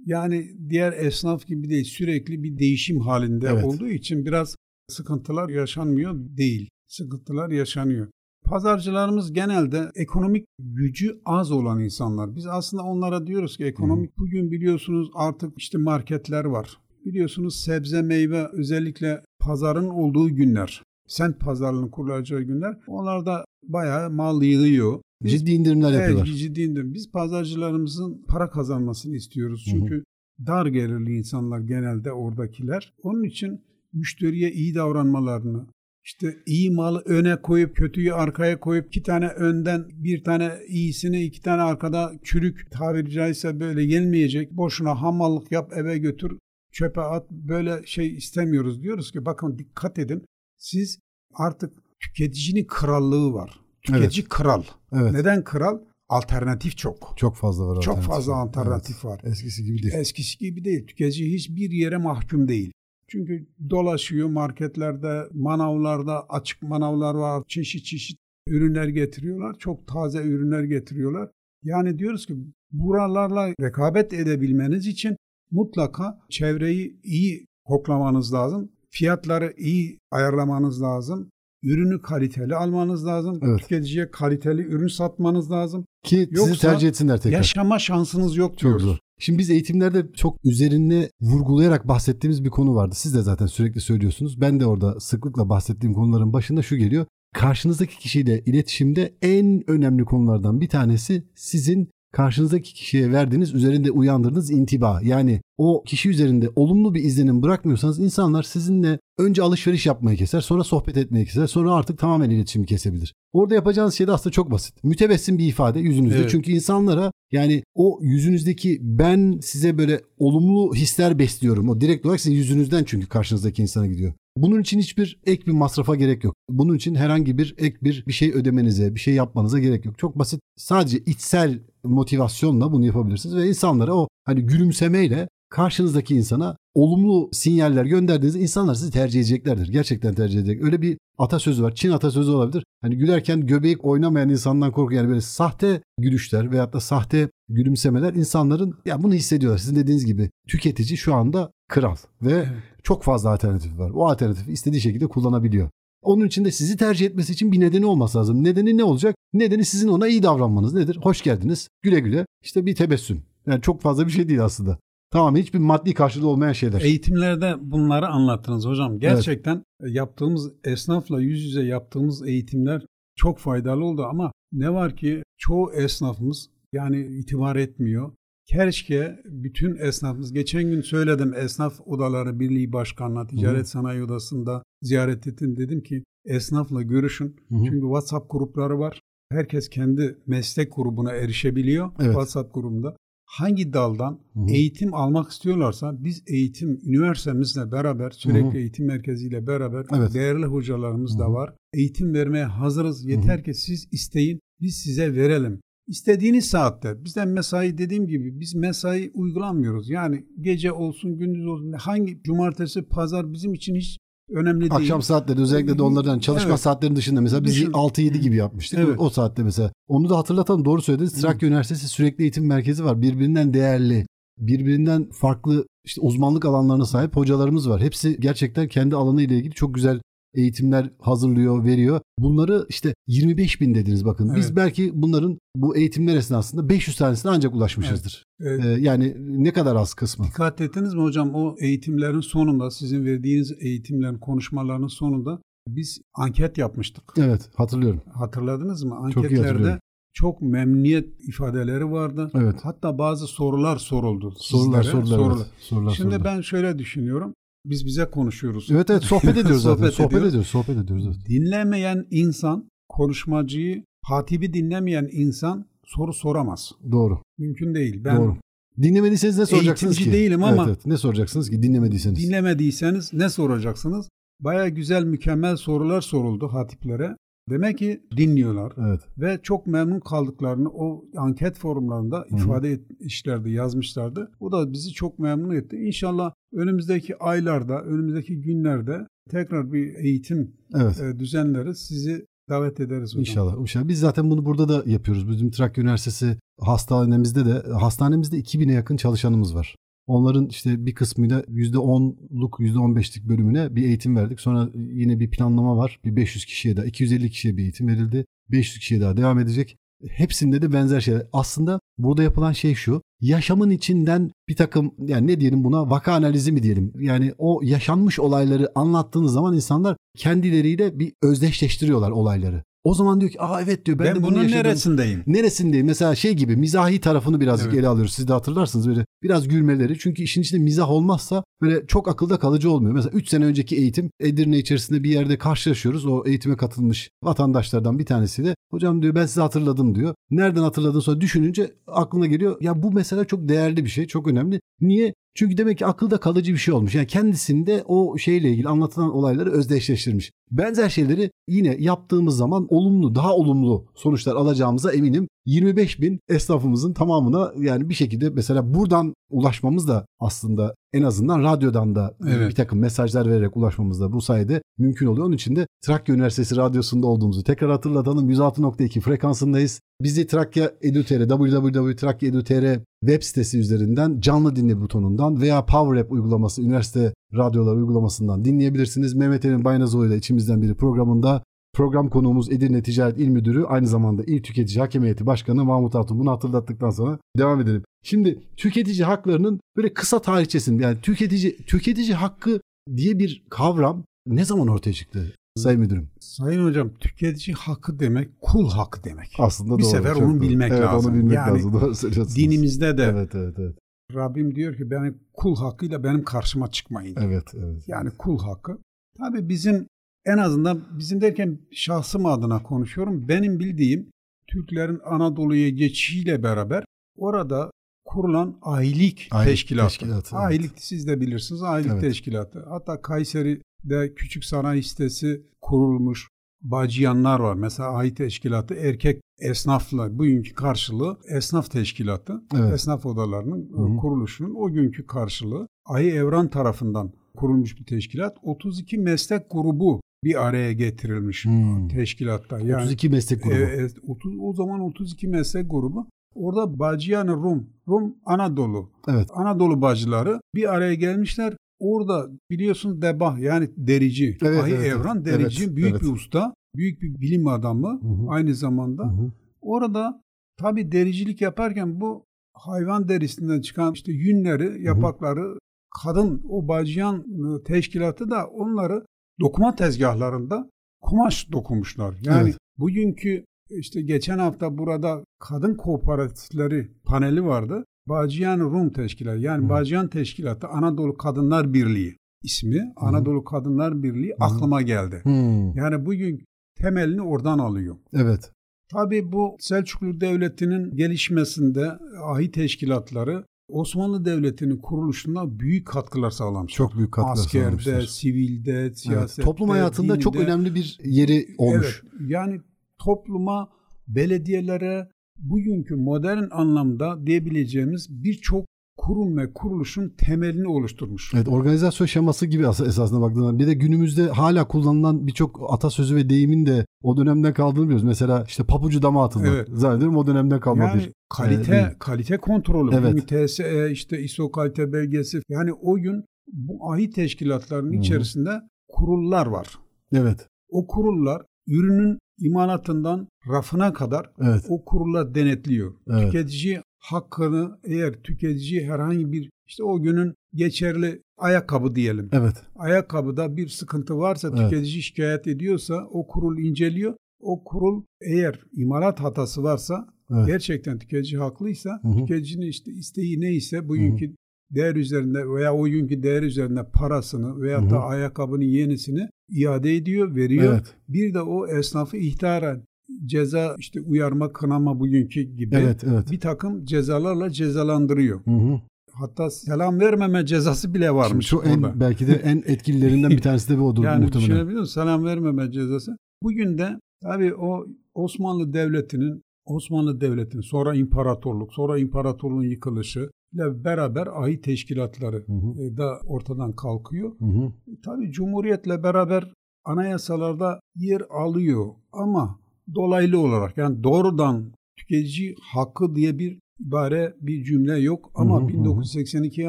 yani diğer esnaf gibi değil sürekli bir değişim halinde Evet. olduğu için biraz sıkıntılar yaşanmıyor değil. Sıkıntılar yaşanıyor. Pazarcılarımız genelde ekonomik gücü az olan insanlar. Biz aslında onlara diyoruz ki ekonomik bugün biliyorsunuz artık işte marketler var. Biliyorsunuz sebze meyve özellikle pazarın olduğu günler. Sent pazarlığının kurulacağı günler. Onlarda bayağı mal yığıyor. Biz- Ciddi indirimler Evet, yapıyorlar. ciddi indirim. Biz pazarcılarımızın para kazanmasını istiyoruz. Çünkü dar gelirli insanlar genelde oradakiler. Onun için müşteriye iyi davranmalarını, işte iyi malı öne koyup kötüyü arkaya koyup iki tane önden bir tane iyisini iki tane arkada çürük tabiri caizse böyle yenmeyecek. Boşuna hamallık yap eve götür çöpe at böyle şey istemiyoruz. Diyoruz ki bakın dikkat edin siz artık tüketicinin krallığı var. Tüketici kral. Evet. Neden kral? alternatif çok. Çok fazla var. Çok alternatif. fazla alternatif var. Eskisi gibi değil. Eskisi gibi değil. Tüketici hiçbir yere mahkum değil. Çünkü dolaşıyor marketlerde, manavlarda açık manavlar var. Çeşit çeşit ürünler getiriyorlar. Çok taze ürünler getiriyorlar. Yani diyoruz ki buralarla rekabet edebilmeniz için mutlaka çevreyi iyi koklamanız lazım. Fiyatları iyi ayarlamanız lazım. Ürünü kaliteli almanız lazım. Evet. Tüketiciye kaliteli ürün satmanız lazım. Ki sizi Yoksa tercih etsinler tekrar. Yaşama şansınız yok Çok diyoruz. zor. Şimdi biz eğitimlerde çok üzerine vurgulayarak bahsettiğimiz bir konu vardı. Siz de zaten sürekli söylüyorsunuz. Ben de orada sıklıkla bahsettiğim konuların başında şu geliyor. Karşınızdaki kişiyle iletişimde en önemli konulardan bir tanesi sizin karşınızdaki kişiye verdiğiniz, üzerinde uyandırdığınız intiba. Yani o kişi üzerinde olumlu bir izlenim bırakmıyorsanız insanlar sizinle önce alışveriş yapmayı keser, sonra sohbet etmeyi keser, sonra artık tamamen iletişimi kesebilir. Orada yapacağınız şey de aslında çok basit. Mütebessim bir ifade yüzünüzde. Evet. Çünkü insanlara yani o yüzünüzdeki ben size böyle olumlu hisler besliyorum. O direkt olarak sizin yüzünüzden çünkü karşınızdaki insana gidiyor. Bunun için hiçbir ek bir masrafa gerek yok. Bunun için herhangi bir ek bir bir şey ödemenize, bir şey yapmanıza gerek yok. Çok basit. Sadece içsel motivasyonla bunu yapabilirsiniz ve insanlara o hani gülümsemeyle karşınızdaki insana olumlu sinyaller gönderdiğinizde insanlar sizi tercih edeceklerdir. Gerçekten tercih edecek. Öyle bir atasözü var. Çin atasözü olabilir. Hani gülerken göbek oynamayan insandan korku. Yani böyle sahte gülüşler veyahut da sahte gülümsemeler insanların ya bunu hissediyorlar. Sizin dediğiniz gibi tüketici şu anda kral ve çok fazla alternatif var. O alternatifi istediği şekilde kullanabiliyor. Onun için de sizi tercih etmesi için bir nedeni olması lazım. Nedeni ne olacak? Nedeni sizin ona iyi davranmanız. Nedir? Hoş geldiniz. Güle güle. İşte bir tebessüm. Yani çok fazla bir şey değil aslında. Tamam hiçbir maddi karşılığı olmayan şeyler. Eğitimlerde bunları anlattınız hocam. Gerçekten yaptığımız esnafla yüz yüze yaptığımız eğitimler çok faydalı oldu ama ne var ki çoğu esnafımız yani itibar etmiyor. Keşke bütün esnafımız, geçen gün söyledim Esnaf Odaları Birliği Başkanı'na, Ticaret Sanayi Odası'nda ziyaret ettim. Dedim ki esnafla görüşün. Hı hı. Çünkü WhatsApp grupları var. Herkes kendi meslek grubuna erişebiliyor Evet. WhatsApp grubunda. Hangi daldan Hı hı. eğitim almak istiyorlarsa biz eğitim üniversitemizle beraber sürekli Hı hı. eğitim merkeziyle beraber Evet. değerli hocalarımız Hı da var. Eğitim vermeye hazırız. Yeter ki siz isteyin biz size verelim. İstediğiniz saatte bizden mesai dediğim gibi biz mesai uygulamıyoruz. Yani gece olsun gündüz olsun hangi cumartesi pazar bizim için hiç önemli değil. Akşam saatleri özellikle de onlardan çalışma Evet. saatlerinin dışında mesela biz Düşün. 6-7 gibi yapmıştık. Evet. O saatte mesela. Onu da hatırlatalım doğru söylediniz. Trakya Üniversitesi sürekli eğitim merkezi var. Birbirinden değerli, birbirinden farklı işte uzmanlık alanlarına sahip hocalarımız var. Hepsi gerçekten kendi alanı ile ilgili çok güzel eğitimler hazırlıyor, veriyor. Bunları işte 25 bin dediniz bakın. Biz Evet. belki bunların bu eğitimler esnasında 500 tanesine ancak ulaşmışızdır. Evet. Ee, yani ne kadar az kısmı. Dikkat ettiniz mi hocam o eğitimlerin sonunda sizin verdiğiniz eğitimlerin konuşmalarının sonunda biz anket yapmıştık. Evet hatırlıyorum. Hatırladınız mı? Çok Anketlerde hatırlıyorum. çok memnuniyet ifadeleri vardı. Evet. Hatta bazı sorular soruldu. Sorular sizlere. sorular. Sorular. evet. Sorular, Şimdi sorular. ben şöyle düşünüyorum. Biz bize konuşuyoruz. Evet evet sohbet ediyoruz zaten. Sohbet sohbet ediyoruz. Sohbet ediyoruz. Evet. Dinlemeyen insan, konuşmacıyı, hatibi dinlemeyen insan soru soramaz. Doğru. Mümkün değil. Ben Doğru. Dinlemediyseniz ne soracaksınız ki? değilim ama- Evet, evet. Ne soracaksınız ki dinlemediyseniz? dinlemediyseniz ne soracaksınız? Baya güzel, mükemmel sorular soruldu hatiplere. Demek ki dinliyorlar. Evet. ve çok memnun kaldıklarını o anket forumlarında hı. ifade etmişlerdi, yazmışlardı. Bu da bizi çok memnun etti. İnşallah önümüzdeki aylarda, önümüzdeki günlerde tekrar bir eğitim Evet. e, düzenleriz. Sizi davet ederiz hocam. İnşallah. İnşallah. Biz zaten bunu burada da yapıyoruz. Bizim Trakya Üniversitesi hastanemizde de hastanemizde 2000'e yakın çalışanımız var. Onların işte bir kısmıyla %10'luk %15'lik bölümüne bir eğitim verdik. Sonra yine bir planlama var. Bir 500 kişiye daha 250 kişiye bir eğitim verildi. 500 kişiye daha devam edecek. Hepsinde de benzer şeyler. Aslında burada yapılan şey şu. Yaşamın içinden bir takım yani ne diyelim buna vaka analizi mi diyelim. Yani o yaşanmış olayları anlattığınız zaman insanlar kendileriyle bir özdeşleştiriyorlar olayları. O zaman diyor ki aa evet diyor ben, Ben, de bunu bunun yaşadım. neresindeyim? Neresindeyim? Mesela şey gibi mizahi tarafını birazcık Evet. ele alıyoruz. Siz de hatırlarsınız böyle biraz gülmeleri. Çünkü işin içinde mizah olmazsa böyle çok akılda kalıcı olmuyor. Mesela 3 sene önceki eğitim Edirne içerisinde bir yerde karşılaşıyoruz. O eğitime katılmış vatandaşlardan bir tanesiyle. Hocam diyor ben sizi hatırladım diyor. Nereden hatırladın sonra düşününce aklına geliyor. Ya bu mesela çok değerli bir şey. Çok önemli. Niye? Çünkü demek ki akılda kalıcı bir şey olmuş. Yani kendisinde o şeyle ilgili anlatılan olayları özdeşleştirmiş. Benzer şeyleri yine yaptığımız zaman olumlu, daha olumlu sonuçlar alacağımıza eminim. 25 bin esnafımızın tamamına yani bir şekilde mesela buradan ulaşmamız da aslında en azından radyodan da Evet. bir takım mesajlar vererek ulaşmamız da bu sayede mümkün oluyor. Onun için de Trakya Üniversitesi Radyosu'nda olduğumuzu tekrar hatırlatalım. 106.2 frekansındayız. Bizi Trakya Edu.tr, www.trakya.edu.tr web sitesi üzerinden canlı dinle butonundan veya Power App uygulaması, üniversite radyoları uygulamasından dinleyebilirsiniz. Mehmet Emin Baynazoğlu ile içimizden biri programında Program konuğumuz Edirne Ticaret İl Müdürü aynı zamanda İl Tüketici Hakem Heyeti Başkanı Mahmut Hatun. Bunu hatırlattıktan sonra devam edelim. Şimdi tüketici haklarının böyle kısa tarihçesini yani tüketici tüketici hakkı diye bir kavram ne zaman ortaya çıktı Sayın Müdürüm? Sayın hocam tüketici hakkı demek kul hakkı demek. Aslında Bir doğru. sefer çok onu doğru. bilmek evet, lazım. onu bilmek Yani lazım. Doğru. Dinimizde de Evet evet evet. Rabbim diyor ki beni kul hakkıyla benim karşıma çıkmayın. Evet evet. Yani kul hakkı. Tabii bizim en azından bizim derken şahsım adına konuşuyorum. Benim bildiğim Türklerin Anadolu'ya geçişiyle beraber orada kurulan ailelik, Ailelik teşkilatı. teşkilatı, evet. Ailelik siz de bilirsiniz ailelik Evet. teşkilatı. Hatta Kayseri'de küçük sanayi sitesi kurulmuş. Bacıyanlar var. Mesela ait teşkilatı erkek esnafla bugünkü karşılığı esnaf teşkilatı. Evet. Esnaf odalarının e, Hı hı. kuruluşunun o günkü karşılığı Ayı Evran tarafından kurulmuş bir teşkilat. 32 meslek grubu bir araya getirilmiş Hmm. teşkilatta. Yani 32 meslek grubu. e, e, 30 o zaman 32 meslek grubu. Orada Bacıyanı Rum, Rum Anadolu, Evet. Anadolu bacıları bir araya gelmişler. Orada biliyorsunuz debah yani derici. Evet, Ayı evet, Evran derici Evet, büyük evet. bir usta, büyük bir bilim adamı Hı hı. aynı zamanda. Hı hı. Orada tabi dericilik yaparken bu hayvan derisinden çıkan işte yünleri, yapakları kadın o bacıyan e, teşkilatı da onları dokuma tezgahlarında kumaş dokumuşlar. Yani Evet. bugünkü işte geçen hafta burada kadın kooperatifleri paneli vardı. Bacıyan Rum Teşkilatı yani Hı. Bacıyan Teşkilatı Anadolu Kadınlar Birliği ismi. Anadolu Kadınlar Birliği aklıma geldi. Hmm. Yani bugün temelini oradan alıyor. Evet. Tabii bu Selçuklu Devleti'nin gelişmesinde ahi teşkilatları Osmanlı Devleti'nin kuruluşuna büyük katkılar sağlamış. Çok büyük katkılar Askerde, sağlamışlar. sivilde, Evet. siyasette, Toplum hayatında çok dinde. önemli bir yeri olmuş. Evet, yani topluma, belediyelere bugünkü modern anlamda diyebileceğimiz birçok kurum ve kuruluşun temelini oluşturmuş. Evet organizasyon şeması gibi as- esasına baktığında bir de günümüzde hala kullanılan birçok atasözü ve deyimin de o dönemden kaldığını biliyoruz. Mesela işte papucu dama atıldı. Evet. Zannederim o dönemden kalma Yani bir. kalite e, kalite kontrolü, Evet. bugün TSE işte ISO kalite belgesi yani o gün bu ahi teşkilatlarının Hı hı. içerisinde kurullar var. Evet. O kurullar ürünün imalatından rafına kadar Evet. o kurullar denetliyor. Evet. Tüketici hakkını eğer tüketici herhangi bir işte o günün geçerli ayakkabı diyelim. Evet. Ayakkabıda bir sıkıntı varsa Evet. tüketici şikayet ediyorsa o kurul inceliyor. O kurul eğer imalat hatası varsa Evet. gerçekten tüketici haklıysa Hı hı. tüketicinin işte isteği neyse bugünkü değer üzerinde veya o günkü değer üzerinde parasını veya da ayakkabının yenisini iade ediyor, veriyor. Evet. Bir de o esnafı ihtaren ceza işte uyarma, kınama bugünkü gibi Evet. Evet. bir takım cezalarla cezalandırıyor. Hı hı. Hatta selam vermeme cezası bile Şimdi varmış şu en orada. belki de en etkililerinden bir tanesi de bu odur Yani muhtemelen. düşünebiliyor musun? Selam vermeme cezası. Bugün de tabii o Osmanlı Devleti'nin Osmanlı Devleti'nin sonra imparatorluk, sonra imparatorluğun yıkılışı ile beraber ahi teşkilatları Hı hı. e, da ortadan kalkıyor. Hı hı. E, Tabii Cumhuriyet'le beraber anayasalarda yer alıyor ama dolaylı olarak yani doğrudan tüketici hakkı diye bir ibare bir cümle yok ama Hı hı hı. 1982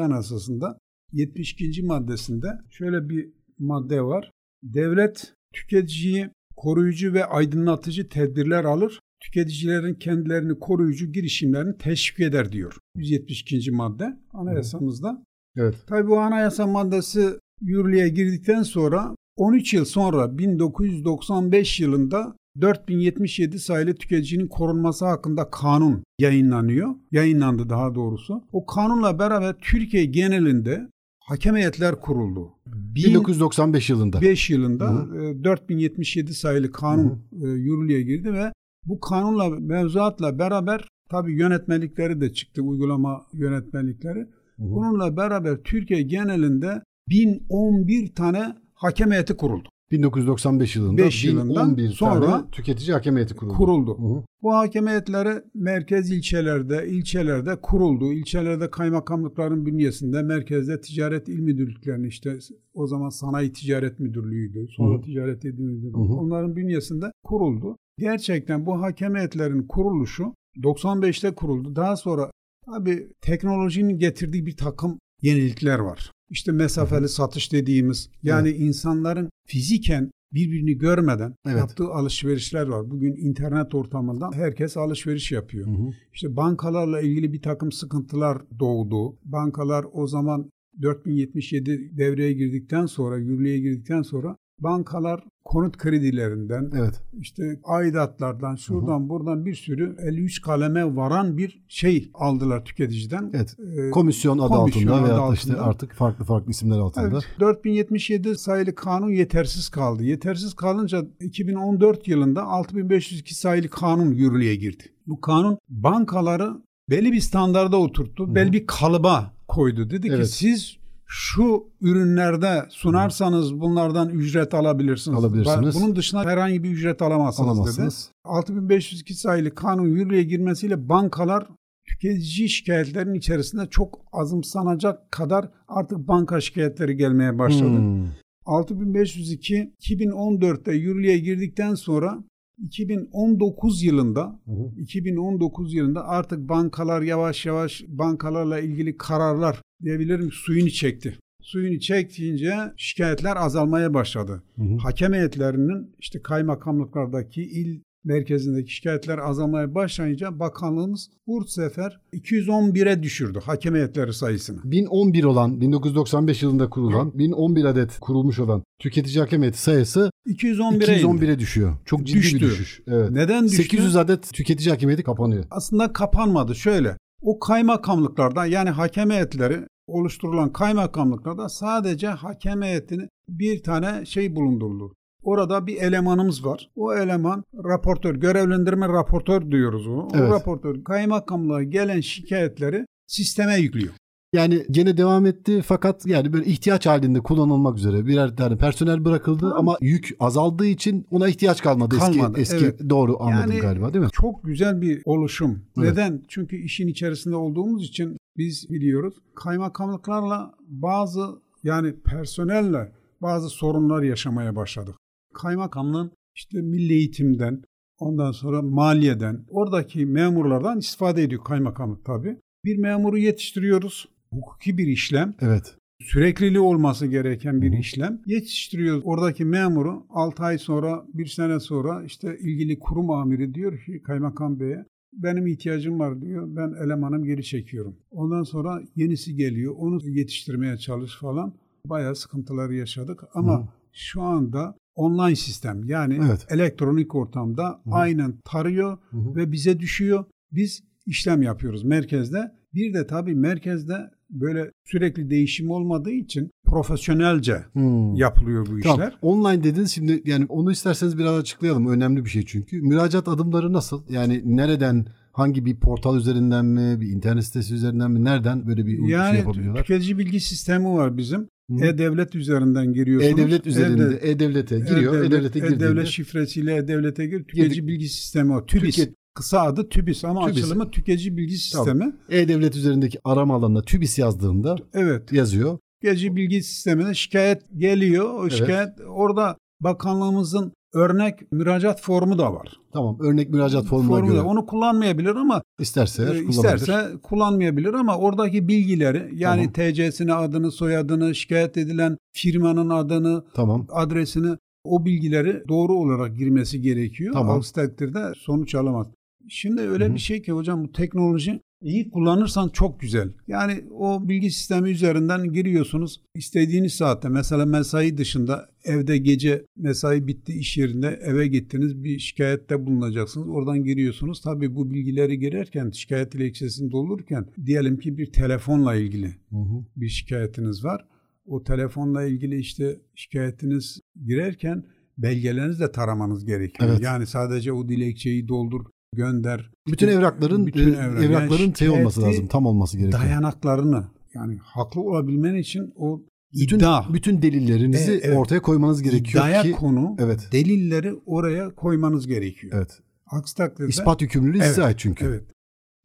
Anayasası'nda 72. maddesinde şöyle bir madde var. Devlet tüketiciyi koruyucu ve aydınlatıcı tedbirler alır. Tüketicilerin kendilerini koruyucu girişimlerini teşvik eder diyor. 172. madde anayasamızda. Evet. Tabii bu anayasa maddesi yürürlüğe girdikten sonra 13 yıl sonra 1995 yılında 4077 sayılı tüketicinin korunması hakkında kanun yayınlanıyor. Yayınlandı daha doğrusu. O kanunla beraber Türkiye genelinde hakem heyetler kuruldu. 1995 yılında. 2005 yılında Hı e, 4077 sayılı kanun e, yürürlüğe girdi ve bu kanunla mevzuatla beraber tabii yönetmelikleri de çıktı uygulama yönetmelikleri. Hı hı. Bununla beraber Türkiye genelinde 1011 tane hakem heyeti kuruldu. 1995 yılında 5 yılından 1011 sonra tüketici hakem heyeti kuruldu. kuruldu. Hı hı. Bu hakem heyetleri merkez ilçelerde, ilçelerde kuruldu. İlçelerde kaymakamlıkların bünyesinde, merkezde ticaret il müdürlüklerinin işte o zaman sanayi ticaret müdürlüğüydü. Sonra Hı. ticaret il müdürlüğü. Hı hı. Onların bünyesinde kuruldu. Gerçekten bu hakem heyetlerinin kuruluşu 95'te kuruldu. Daha sonra abi teknolojinin getirdiği bir takım yenilikler var. İşte mesafeli satış dediğimiz yani insanların fiziken birbirini görmeden Evet. yaptığı alışverişler var. Bugün internet ortamından herkes alışveriş yapıyor. Hı hı. İşte bankalarla ilgili bir takım sıkıntılar doğdu. Bankalar o zaman 4077 devreye girdikten sonra, yürürlüğe girdikten sonra bankalar konut kredilerinden, Evet. işte aidatlardan, şuradan buradan bir sürü 53 kaleme varan bir şey aldılar tüketiciden. Evet. Ee, Komisyon adı komisyon altında adı veya altında. işte artık farklı farklı isimler altında. Evet, 4077 sayılı kanun yetersiz kaldı. Yetersiz kalınca 2014 yılında 6502 sayılı kanun yürürlüğe girdi. Bu kanun bankaları belli bir standarda oturttu, Hı. belli bir kalıba koydu. Dedi Evet. ki siz şu ürünlerde sunarsanız bunlardan ücret alabilirsiniz. Alabilirsiniz. Bunun dışında herhangi bir ücret alamazsınız, dedi. Alamazsınız. 6502 sayılı kanun yürürlüğe girmesiyle bankalar tüketici şikayetlerinin içerisinde çok azımsanacak kadar artık banka şikayetleri gelmeye başladı. Hmm. 6502 2014'te yürürlüğe girdikten sonra 2019 yılında Hı hı. 2019 yılında artık bankalar yavaş yavaş bankalarla ilgili kararlar diyebilirim suyunu çekti. Suyunu çektiğince şikayetler azalmaya başladı. Hı hı. Hakem heyetlerinin işte kaymakamlıklardaki il merkezindeki şikayetler azalmaya başlayınca bakanlığımız bu sefer 211'e düşürdü hakem heyetleri sayısını. 1011 olan 1995 yılında kurulan 1011 adet kurulmuş olan tüketici hakem heyeti sayısı 211'e indi. 211'e düşüyor. Çok ciddi Düştü. bir düşüş. Evet. Neden düştü? 800 adet tüketici hakem heyeti kapanıyor. aslında kapanmadı. Şöyle o kaymakamlıklarda yani hakem heyetleri oluşturulan kaymakamlıklarda sadece hakem heyetini bir tane şey bulunduruldu. Orada bir elemanımız var. O eleman raportör, görevlendirme raportör diyoruz onu. Evet. O raportör kaymakamlığa gelen şikayetleri sisteme yüklüyor. Yani gene devam etti fakat yani böyle ihtiyaç halinde kullanılmak üzere birer tane personel bırakıldı Tamam. ama yük azaldığı için ona ihtiyaç kalmadı. Kalmadı, Eski, eski evet. doğru anladım Yani- galiba değil mi? Çok güzel bir oluşum. Evet. Neden? Çünkü işin içerisinde olduğumuz için biz biliyoruz. Kaymakamlıklarla bazı yani personelle bazı sorunlar yaşamaya başladık. Kaymakamlığın işte milli eğitimden ondan sonra maliyeden oradaki memurlardan istifade ediyor kaymakamlık tabii. Bir memuru yetiştiriyoruz. Hukuki bir işlem. Evet. Sürekliliği olması gereken bir Hı işlem. Yetiştiriyoruz oradaki memuru 6 ay sonra, bir sene sonra işte ilgili kurum amiri diyor ki kaymakam beye benim ihtiyacım var diyor. Ben elemanım geri çekiyorum. Ondan sonra yenisi geliyor. Onu yetiştirmeye çalış falan. Bayağı sıkıntılar yaşadık ama Hı. şu anda online sistem yani Evet. elektronik ortamda Hı. aynen tarıyor hı. ve bize düşüyor. Biz işlem yapıyoruz merkezde. Bir de tabii merkezde böyle sürekli değişim olmadığı için profesyonelce Hmm. yapılıyor bu Tamam. işler. Online dediniz şimdi yani onu isterseniz biraz açıklayalım. Önemli bir şey çünkü. Müracaat adımları nasıl? Yani nereden hangi bir portal üzerinden mi, bir internet sitesi üzerinden mi, nereden böyle bir şey Yani yapabiliyorlar? tüketici bilgi sistemi var bizim. Hı. E-Devlet üzerinden giriyorsunuz. E-Devlet üzerinde E-Devlet- E-Devlet'e giriyor. E-Devlet- E-Devlet'e girdiğinde E-Devlet şifresiyle E-Devlet'e gir. Tüketici Girdik. bilgi sistemi var. TÜBİS. Tüket- Kısa adı TÜBİS ama TÜBİS. açılımı tüketici bilgi sistemi. E-Devlet üzerindeki arama alanına TÜBİS yazdığında Evet. yazıyor. Tüketici bilgi sistemine şikayet geliyor. O Evet. şikayet orada bakanlığımızın örnek müracaat formu da var. Tamam örnek müracaat formuna Formu göre da. Onu kullanmayabilir ama isterse e, isterse kullanmayabilir ama oradaki bilgileri yani Tamam. TC'sini, adını, soyadını, şikayet edilen firmanın adını, Tamam. adresini o bilgileri doğru olarak girmesi gerekiyor. Tamam. Aksi takdirde sonuç alamaz. Şimdi öyle Hı hı. bir şey ki hocam bu teknoloji iyi kullanırsan çok güzel. Yani o bilgi sistemi üzerinden giriyorsunuz. istediğiniz saatte mesela mesai dışında evde gece mesai bitti iş yerinde eve gittiniz bir şikayette bulunacaksınız. Oradan giriyorsunuz. Tabii bu bilgileri girerken şikayet dilekçesini doldururken diyelim ki bir telefonla ilgili Hı hı. bir şikayetiniz var. O telefonla ilgili işte şikayetiniz girerken belgelerinizi de taramanız gerekiyor. Evet. Yani sadece o dilekçeyi doldur, gönder. Bütün evrakların Bütün e, evrak. evrakların Yani şey olması lazım. Tam olması gerekiyor. Dayanaklarını yani haklı olabilmen için o Bütün, İddia. bütün delillerinizi Evet, evet. ortaya koymanız gerekiyor İddiaya ki konu evet delilleri oraya koymanız gerekiyor. evet Aksi takdirde ispat yükümlülüğü size Evet, ait çünkü. Evet.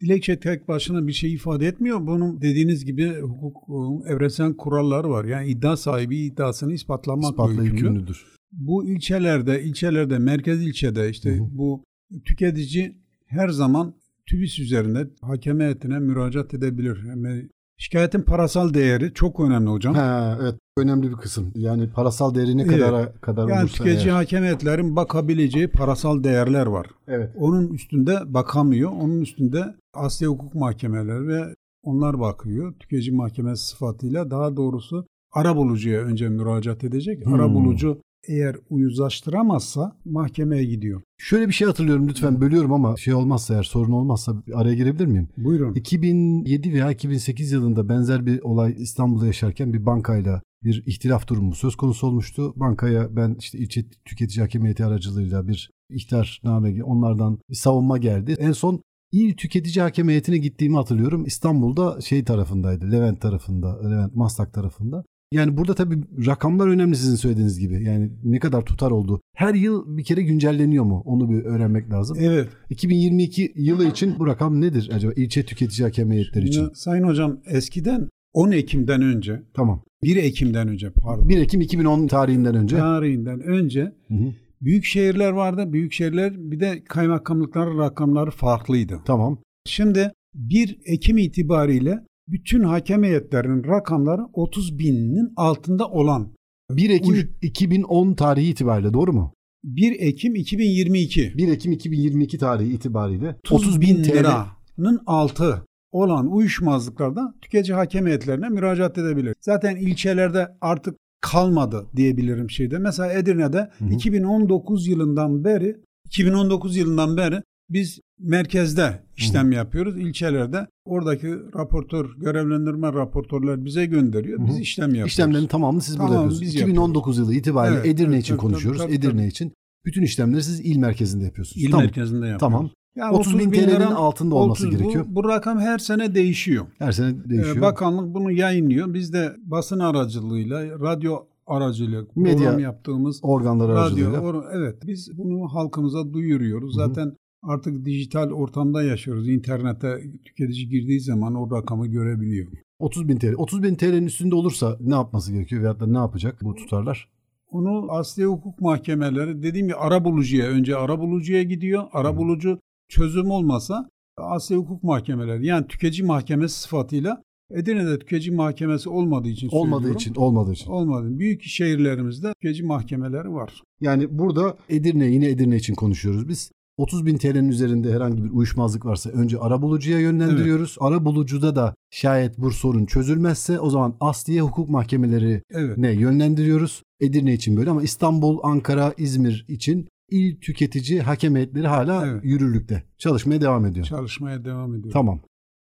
Dilekçe tek başına bir şey ifade etmiyor. Bunun dediğiniz gibi hukuk evrensel kuralları var. Yani iddia sahibi iddiasını ispatlamakla İspatla yükümlü. yükümlüdür. Bu ilçelerde, ilçelerde, merkez ilçede işte Hı hı. bu tüketici her zaman TÜBİS üzerinde hakem heyetine müracaat edebilir. Yani şikayetin parasal değeri çok önemli hocam. Ha, evet önemli bir kısım. Yani parasal değeri ne Evet. kadar kadar yani olursa tüketici eğer. hakem heyetlerin bakabileceği parasal değerler var. Evet. Onun üstünde bakamıyor. Onun üstünde Asya Hukuk Mahkemeleri ve onlar bakıyor. Tüketici mahkemesi sıfatıyla daha doğrusu arabulucuya önce müracaat edecek. Hmm. Arabulucu eğer uyuzlaştıramazsa mahkemeye gidiyor. Şöyle bir şey hatırlıyorum lütfen bölüyorum ama şey olmazsa eğer sorun olmazsa araya girebilir miyim? Buyurun. 2007 veya 2008 yılında benzer bir olay İstanbul'da yaşarken bir bankayla bir ihtilaf durumu söz konusu olmuştu. Bankaya ben işte ilçe tüketici hakem heyeti aracılığıyla bir ihtarname onlardan bir savunma geldi. En son İl Tüketici Hakem Heyeti'ne gittiğimi hatırlıyorum. İstanbul'da şey tarafındaydı. Levent tarafında, Levent Maslak tarafında. Yani burada tabii rakamlar önemli sizin söylediğiniz gibi. Yani ne kadar tutar oldu. Her yıl bir kere güncelleniyor mu? Onu bir öğrenmek lazım. Evet. 2022 yılı için bu rakam nedir acaba ilçe tüketici hakem heyetleri için? Sayın Hocam eskiden 10 Ekim'den önce, Tamam. 1 Ekim'den önce pardon. 1 Ekim 2010 tarihinden önce. Tarihinden önce Hı hı. büyük şehirler vardı. Büyük şehirler bir de kaymakamlıkların rakamları farklıydı. Tamam. Şimdi 1 Ekim itibariyle bütün hakem heyetlerinin rakamları 30 binin altında olan 1 Ekim Uy- 2010 tarihi itibariyle doğru mu? 1 Ekim 2022 1 Ekim 2022 tarihi itibariyle 30 bin TL. liranın altı olan uyuşmazlıklarda tüketici hakem heyetlerine müracaat edebilir. Zaten ilçelerde artık kalmadı diyebilirim şeyde. Mesela Edirne'de Hı hı. 2019 yılından beri 2019 yılından beri biz merkezde işlem yapıyoruz. İlçelerde oradaki raportör, görevlendirme raportörler bize gönderiyor. Biz işlem yapıyoruz. İşlemlerin tamamını siz burada Tamam, yapıyorsunuz. biz 2019 yılı itibariyle Evet, Edirne evet, için tabii, konuşuyoruz. tabii, tabii, Edirne için bütün işlemleri siz il merkezinde yapıyorsunuz. İl tamam. merkezinde yapıyoruz. Tamam. Yani 30 bin TL'nin altında olması 30 bu- gerekiyor. Bu, rakam her sene değişiyor. Her sene değişiyor. Ee, Bakanlık bunu yayınlıyor. Biz de basın aracılığıyla, radyo aracılığıyla Medya yaptığımız Organlar radyo, aracılığıyla. or- evet biz bunu halkımıza duyuruyoruz. Hı hı. Zaten artık dijital ortamda yaşıyoruz. İnternete tüketici girdiği zaman o rakamı görebiliyor. 30 bin TL. 30 bin TL'nin üstünde olursa ne yapması gerekiyor veyahut da ne yapacak bu tutarlar? Onu Asliye Hukuk Mahkemeleri dediğim gibi arabulucuya önce arabulucuya gidiyor. Arabulucu çözüm olmasa Asliye Hukuk Mahkemeleri yani tüketici mahkemesi sıfatıyla Edirne'de tüketici mahkemesi olmadığı için Olmadığı için, olmadığı için. Olmadı. Büyük şehirlerimizde tüketici mahkemeleri var. Yani burada Edirne yine Edirne için konuşuyoruz biz. 30 bin TL'nin üzerinde herhangi bir uyuşmazlık varsa önce arabulucuya yönlendiriyoruz. Arabulucuda da şayet bu sorun çözülmezse o zaman Asliye Hukuk Mahkemeleri Evet. ne yönlendiriyoruz. Edirne için böyle ama İstanbul, Ankara, İzmir için il tüketici hakem heyetleri hala Evet. yürürlükte. Çalışmaya devam ediyor. Çalışmaya devam ediyor. Tamam.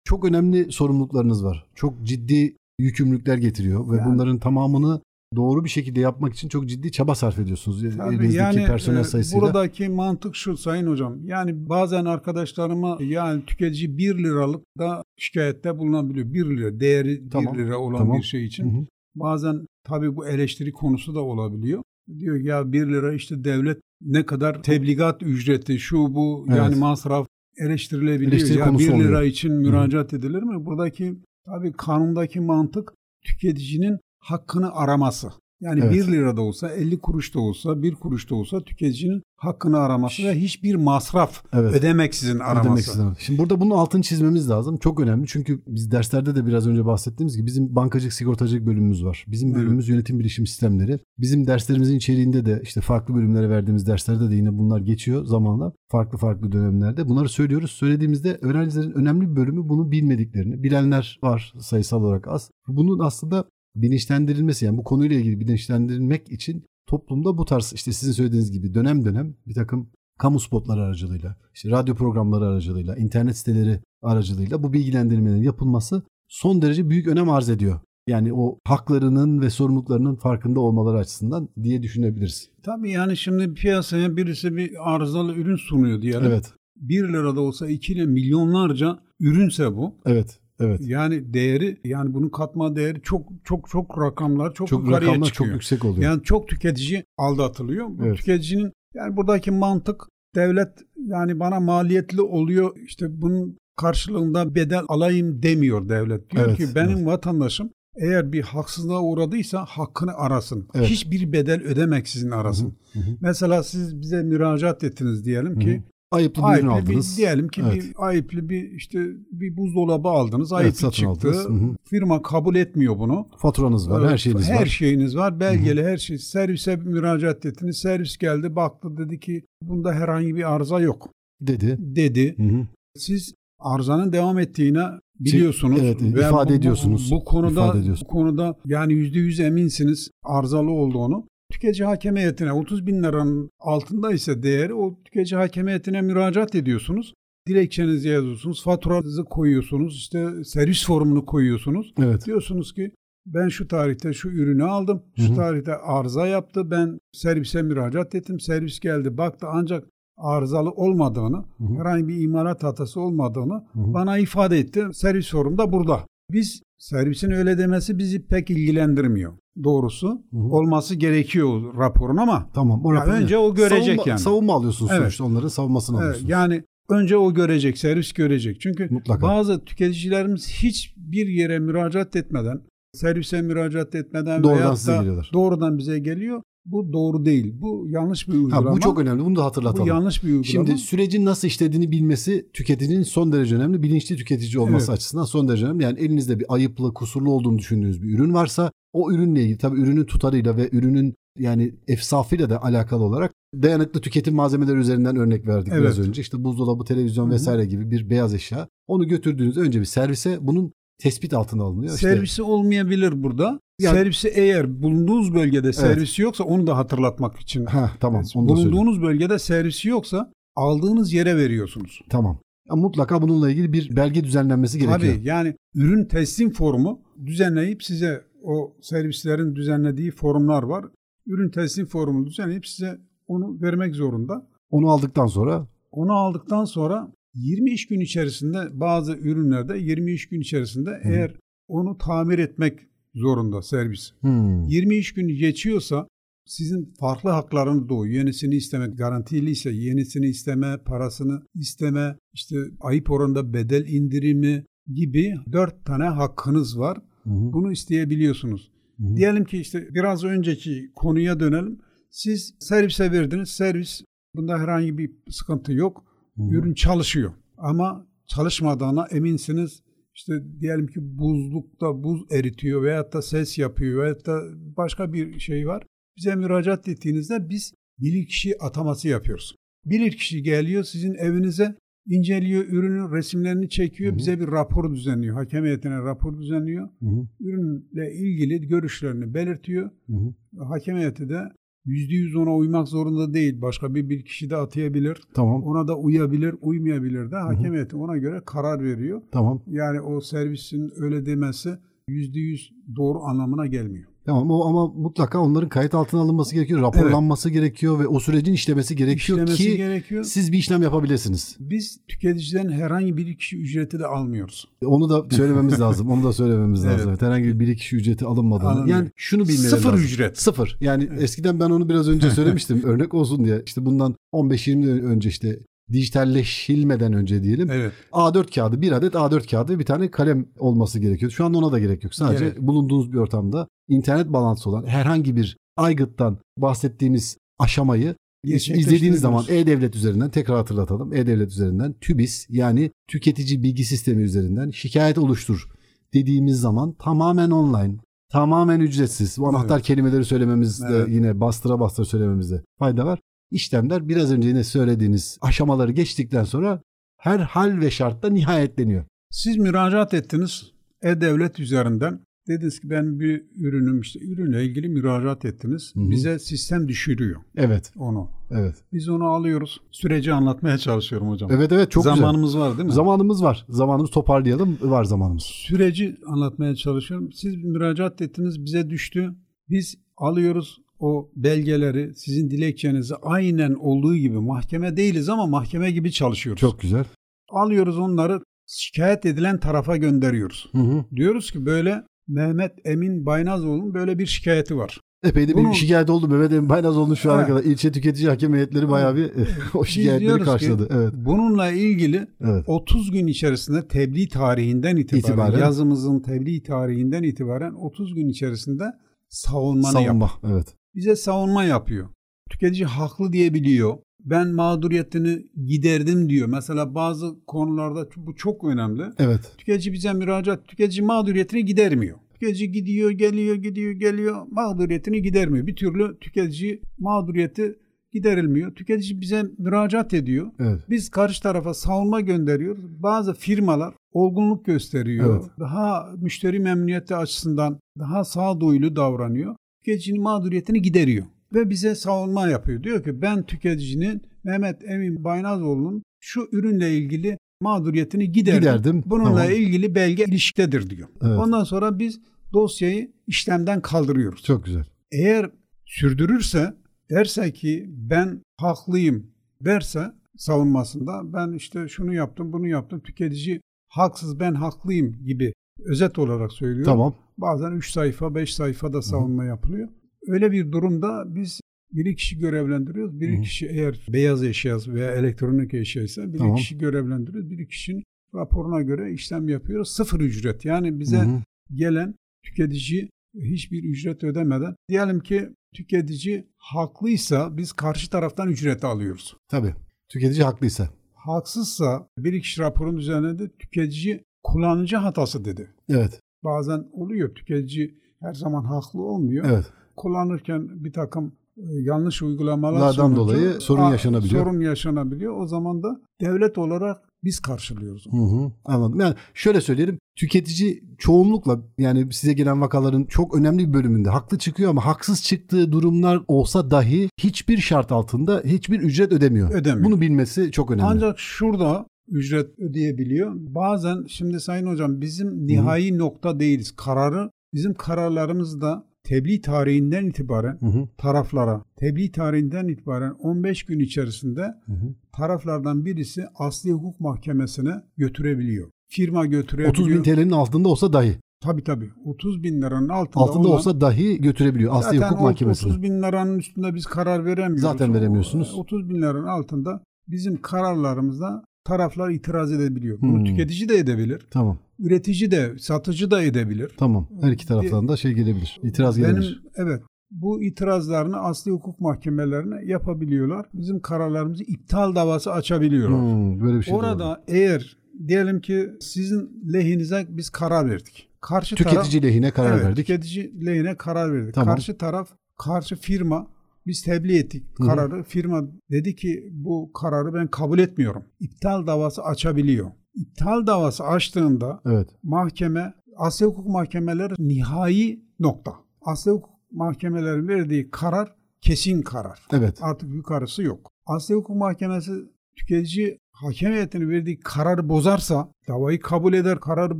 Çok önemli sorumluluklarınız var. Çok ciddi yükümlülükler getiriyor ve Yani- bunların tamamını doğru bir şekilde yapmak için çok ciddi çaba sarf ediyorsunuz. Tabii Elinizdeki yani personel e, sayısıyla. buradaki mantık şu Sayın Hocam. Yani bazen arkadaşlarıma yani tüketici 1 liralık da şikayette bulunabiliyor. 1 lira değeri Tamam, 1 lira olan tamam. bir şey için. Hı hı. Bazen tabii bu eleştiri konusu da olabiliyor. Diyor ya 1 lira işte devlet ne kadar tebligat ücreti şu bu Evet. yani masraf eleştirilebiliyor. Eleştiri ya konusu 1 lira oluyor. için müracaat edilir mi? Buradaki tabii kanundaki mantık tüketicinin hakkını araması. Yani Evet. 1 lira da olsa, 50 kuruş da olsa, 1 kuruş da olsa tüketicinin hakkını araması ve hiçbir masraf Evet. ödemeksizin araması. Ödemek istedim. Şimdi burada bunun altını çizmemiz lazım. Çok önemli çünkü biz derslerde de biraz önce bahsettiğimiz gibi bizim bankacılık sigortacılık bölümümüz var. Bizim Evet. bölümümüz yönetim bilişim sistemleri. Bizim derslerimizin içeriğinde de işte farklı bölümlere verdiğimiz derslerde de yine bunlar geçiyor zamanla. Farklı farklı dönemlerde. Bunları söylüyoruz. Söylediğimizde öğrencilerin önemli bir bölümü bunu bilmediklerini. Bilenler var sayısal olarak az. Bunun aslında bilinçlendirilmesi yani bu konuyla ilgili bilinçlendirilmek için toplumda bu tarz işte sizin söylediğiniz gibi dönem dönem bir takım kamu spotları aracılığıyla, işte radyo programları aracılığıyla, internet siteleri aracılığıyla bu bilgilendirmelerin yapılması son derece büyük önem arz ediyor. Yani o haklarının ve sorumluluklarının farkında olmaları açısından diye düşünebiliriz. Tabii yani şimdi piyasaya birisi bir arızalı ürün sunuyor diyelim. Evet. 1 lira da olsa 2 lira milyonlarca ürünse bu. Evet. Evet. Yani değeri yani bunun katma değeri çok çok çok rakamlar çok, Çok yukarıya rakamlar çıkıyor. çok yüksek oluyor. Yani çok tüketici aldatılıyor. Bu Evet. tüketicinin yani buradaki mantık devlet yani bana maliyetli oluyor işte bunun karşılığında bedel alayım demiyor devlet. Diyor Evet, ki benim evet. vatandaşım eğer bir haksızlığa uğradıysa hakkını arasın. Evet. Hiçbir bedel ödemeksizin arasın. Hı hı. Mesela siz bize müracaat ettiniz diyelim ki Ayıplı bir ürün ayıplı bir, aldınız. diyelim ki Evet. bir ayıplı bir işte bir buzdolabı aldınız. Evet, Ayıplı satın çıktı. aldınız. Hı hı. Firma kabul etmiyor bunu. Faturanız var, Evet, her şeyiniz her var. şeyiniz var. Belgeli her şey. Servise müracaat ettiniz. Servis geldi baktı dedi ki bunda herhangi bir arıza yok dedi. dedi. Hı hı. Siz arızanın devam ettiğine biliyorsunuz. evet, Ve ifade bu- bu- ediyorsunuz. Bu, konuda İfade bu konuda yani yüzde yüz eminsiniz arızalı olduğunu. Tüketici hakem heyetine 30 bin liranın altında ise değeri o tüketici hakem heyetine müracaat ediyorsunuz. Dilekçenizi yazıyorsunuz, faturanızı koyuyorsunuz, işte servis formunu koyuyorsunuz. Evet. Diyorsunuz ki ben şu tarihte şu ürünü aldım. Şu Hı hı. tarihte arıza yaptı. Ben servise müracaat ettim. Servis geldi baktı ancak arızalı olmadığını, Hı hı. herhangi bir imalat hatası olmadığını Hı hı. bana ifade etti. Servis forum da burada. Biz servisin öyle demesi bizi pek ilgilendirmiyor. Doğrusu Hı hı. olması gerekiyor raporun ama Tamam. O rapor- önce o görecek savunma, yani. Savunma alıyorsunuz Evet. sonuçta. Onların savunmasını evet, alıyorsunuz. yani önce o görecek, servis görecek. Çünkü Mutlaka. bazı tüketicilerimiz hiçbir yere müracaat etmeden, servise müracaat etmeden Doğrudan size da geliyorlar. doğrudan bize geliyor. Bu doğru değil. Bu yanlış bir Ha, uygulama. bu çok önemli. Bunu da Bu hatırlatalım. yanlış bir uygulama. Şimdi sürecin nasıl işlediğini bilmesi tüketicinin son derece önemli. Bilinçli tüketici olması Evet. açısından son derece önemli. Yani elinizde bir ayıplı, kusurlu olduğunu düşündüğünüz bir ürün varsa o ürünle ilgili tabii ürünün tutarıyla ve ürünün yani efsafıyla da alakalı olarak dayanıklı tüketim malzemeleri üzerinden örnek verdik biraz Evet. önce. İşte buzdolabı, televizyon vesaire gibi bir beyaz eşya. Onu götürdüğünüz önce bir servise bunun tespit altına alınıyor. İşte Servisi olmayabilir burada. Yani- servisi eğer bulunduğunuz bölgede servisi yoksa onu da hatırlatmak için. ha tamam onu da söyleyeyim. bulunduğunuz bölgede servisi yoksa aldığınız yere veriyorsunuz. Tamam. Ama mutlaka bununla ilgili bir belge düzenlenmesi gerekiyor. Tabii yani ürün teslim formu düzenleyip size o servislerin düzenlediği formlar var. Ürün teslim formunu düzenleyip size onu vermek zorunda. Onu aldıktan sonra Onu aldıktan sonra 20 iş gün içerisinde bazı ürünlerde 20 iş gün içerisinde eğer onu tamir etmek zorunda servis. hmm, 20 iş günü geçiyorsa sizin farklı haklarınız doğuyor. Yenisini istemek garantili ise yenisini isteme, parasını isteme, işte ayıp oranında bedel indirimi gibi dört tane hakkınız var. Hı hı, Bunu isteyebiliyorsunuz. hı hı. Diyelim ki işte biraz önceki konuya dönelim. Siz servise verdiniz. Servis bunda herhangi bir sıkıntı yok. Hı hı. Ürün çalışıyor. Ama çalışmadığına eminsiniz. İşte diyelim ki buzlukta buz eritiyor veyahut da ses yapıyor veyahut da başka bir şey var. Bize müracaat ettiğinizde biz bilirkişi ataması yapıyoruz. Bilirkişi geliyor sizin evinize inceliyor ürünün resimlerini çekiyor Hı hı. bize bir rapor düzenliyor. Hakem heyetine rapor düzenliyor. Hı hı, Ürünle ilgili görüşlerini belirtiyor. hı hı. Hakem heyeti de %100 ona uymak zorunda değil. Başka bir, bir kişi de atayabilir. Tamam. Ona da uyabilir, uymayabilir de hakem heyeti ona göre karar veriyor. Tamam. Yani o servisin öyle demesi %100 doğru anlamına gelmiyor. Tamam o ama mutlaka onların kayıt altına alınması gerekiyor, raporlanması gerekiyor ve o sürecin işlemesi gerekiyor İşlemesi ki gerekiyor. siz bir işlem yapabilirsiniz. Biz tüketiciden herhangi bir kişi ücreti de almıyoruz. Onu da söylememiz lazım. Onu da söylememiz Evet. lazım. Evet, herhangi bir kişi ücreti alınmadığını. Alınmıyor. Yani şunu Sıfır lazım. ücret. Sıfır. Yani eskiden ben onu biraz önce söylemiştim. örnek olsun diye. İşte bundan 15-20 yıl önce işte dijitalleşilmeden önce diyelim. Evet. A4 kağıdı, bir adet A4 kağıdı bir tane kalem olması gerekiyor. Şu anda ona da gerek yok. Sadece Evet. bulunduğunuz bir ortamda internet bağlantısı olan herhangi bir aygıttan bahsettiğimiz aşamayı izlediğiniz zaman E-Devlet üzerinden tekrar hatırlatalım. E-Devlet üzerinden TÜBİS yani tüketici bilgi sistemi üzerinden şikayet oluştur dediğimiz zaman tamamen online, tamamen ücretsiz. Bu anahtar Evet. kelimeleri söylememizde Evet. yine bastıra bastıra söylememizde fayda var. İşlemler biraz önce yine söylediğiniz aşamaları geçtikten sonra her hal ve şartta nihayetleniyor. Siz müracaat ettiniz E-Devlet üzerinden. Dediniz ki ben bir ürünüm işte ürünle ilgili müracaat ettiniz. Hı hı. Bize sistem düşürüyor Evet, onu. evet. Biz onu alıyoruz. Süreci anlatmaya çalışıyorum hocam. Evet evet çok Zamanımız var değil güzel. mi? Zamanımız var. Zamanımız toparlayalım. Var zamanımız. Süreci anlatmaya çalışıyorum. Siz müracaat ettiniz bize düştü. Biz alıyoruz o belgeleri sizin dilekçenizi aynen olduğu gibi mahkeme değiliz ama mahkeme gibi çalışıyoruz. Çok güzel. alıyoruz onları şikayet edilen tarafa gönderiyoruz. Hı hı. Diyoruz ki böyle Mehmet Emin Baynazoğlu'nun böyle bir şikayeti var. Epey de Bunu- bir şikayet oldu Mehmet Emin Baynazoğlu'nun şu ana Evet. kadar ilçe tüketici hakem heyetleri bayağı bir o şikayetleri diyoruz ki karşıladı. Evet. Bununla ilgili Evet. 30 gün içerisinde tebliğ tarihinden itibaren, İtibaren. yazımızın tebliğ tarihinden itibaren 30 gün içerisinde savunmanı yap. Savunma. Evet. Bize savunma yapıyor. Tüketici haklı diyebiliyor. Ben mağduriyetini giderdim diyor. Mesela bazı konularda bu çok önemli. Evet. Tüketici bize müracaat, tüketici mağduriyetini gidermiyor. Tüketici gidiyor, geliyor, gidiyor, geliyor, mağduriyetini gidermiyor. Bir türlü tüketici mağduriyeti giderilmiyor. Tüketici bize müracaat ediyor. Evet. Biz karşı tarafa savunma gönderiyoruz. Bazı firmalar olgunluk gösteriyor. Evet. Daha müşteri memnuniyeti açısından daha sağduyulu davranıyor. Tüketicinin mağduriyetini gideriyor. Ve bize savunma yapıyor. Diyor ki ben tüketicinin Mehmet Emin Baynazoğlu'nun şu ürünle ilgili mağduriyetini giderdim. Giderdim. Bununla Tamam. ilgili belge ilişkitedir diyor. Evet. Ondan sonra biz dosyayı işlemden kaldırıyoruz. Çok güzel. Eğer sürdürürse derse ki ben haklıyım derse savunmasında ben işte şunu yaptım bunu yaptım tüketici haksız ben haklıyım gibi özet olarak söylüyor. Tamam. Bazen 3 sayfa 5 sayfada savunma yapılıyor. Öyle bir durumda biz bir kişi görevlendiriyoruz. Bir kişi eğer beyaz eşya veya elektronik eşya ise bir Tamam. kişi görevlendiriyoruz. Bir kişinin raporuna göre işlem yapıyoruz. Sıfır ücret. Yani bize Hı hı. gelen tüketici hiçbir ücret ödemeden diyelim ki tüketici haklıysa biz karşı taraftan ücret alıyoruz. Tabii. Tüketici haklıysa. Haksızsa bir kişi raporun üzerine de tüketici kullanıcı hatası dedi. Evet. Bazen oluyor tüketici her zaman haklı olmuyor. Evet. Kullanırken bir takım e, yanlış uygulamalar sonucu dolayı sorun a- yaşanabiliyor. Sorun yaşanabiliyor. O zaman da devlet olarak biz karşılıyoruz. Hı hı, anladım. Yani şöyle söyleyelim. Tüketici çoğunlukla yani size gelen vakaların çok önemli bir bölümünde haklı çıkıyor ama haksız çıktığı durumlar olsa dahi hiçbir şart altında hiçbir ücret ödemiyor. Ödemiyor. Bunu bilmesi çok önemli. Ancak şurada ücret ödeyebiliyor. Bazen şimdi Sayın Hocam bizim nihai nokta değiliz. Kararı bizim kararlarımızda tebliğ tarihinden itibaren Hı hı, taraflara tebliğ tarihinden itibaren 15 gün içerisinde hı hı. taraflardan birisi asli hukuk mahkemesine götürebiliyor. Firma götürebiliyor. 30 bin TL'nin altında olsa dahi. Tabii tabii. 30 bin liranın altında, Altında olan- olsa dahi götürebiliyor asli hukuk mahkemesine. 30 bin liranın üstünde biz karar veremiyoruz. Zaten veremiyorsunuz. O 30 bin liranın altında bizim kararlarımızda taraflar itiraz edebiliyor. Bunu Hmm. tüketici de edebilir. Tamam. Üretici de, satıcı da edebilir. Tamam. Her iki taraftan da şey gelebilir. İtiraz Benim gelebilir. evet bu itirazlarını asli hukuk mahkemelerine yapabiliyorlar. Bizim kararlarımızı iptal davası açabiliyorlar. Hmm, böyle bir şey Orada olabilir. eğer diyelim ki sizin lehinize biz karar verdik. Karşı tüketici taraf, lehine karar evet, verdik. Tüketici lehine karar verdik. Tamam. Karşı taraf, karşı firma biz tebliğ ettik Hı hı. kararı. Firma dedi ki bu kararı ben kabul etmiyorum. İptal davası açabiliyor. İptal davası açtığında Evet. mahkeme, asli hukuk mahkemeleri nihai nokta. Asli hukuk mahkemelerin verdiği karar kesin karar. Evet. Artık yukarısı yok. Asli hukuk mahkemesi tüketici hakem heyetinin verdiği kararı bozarsa, davayı kabul eder kararı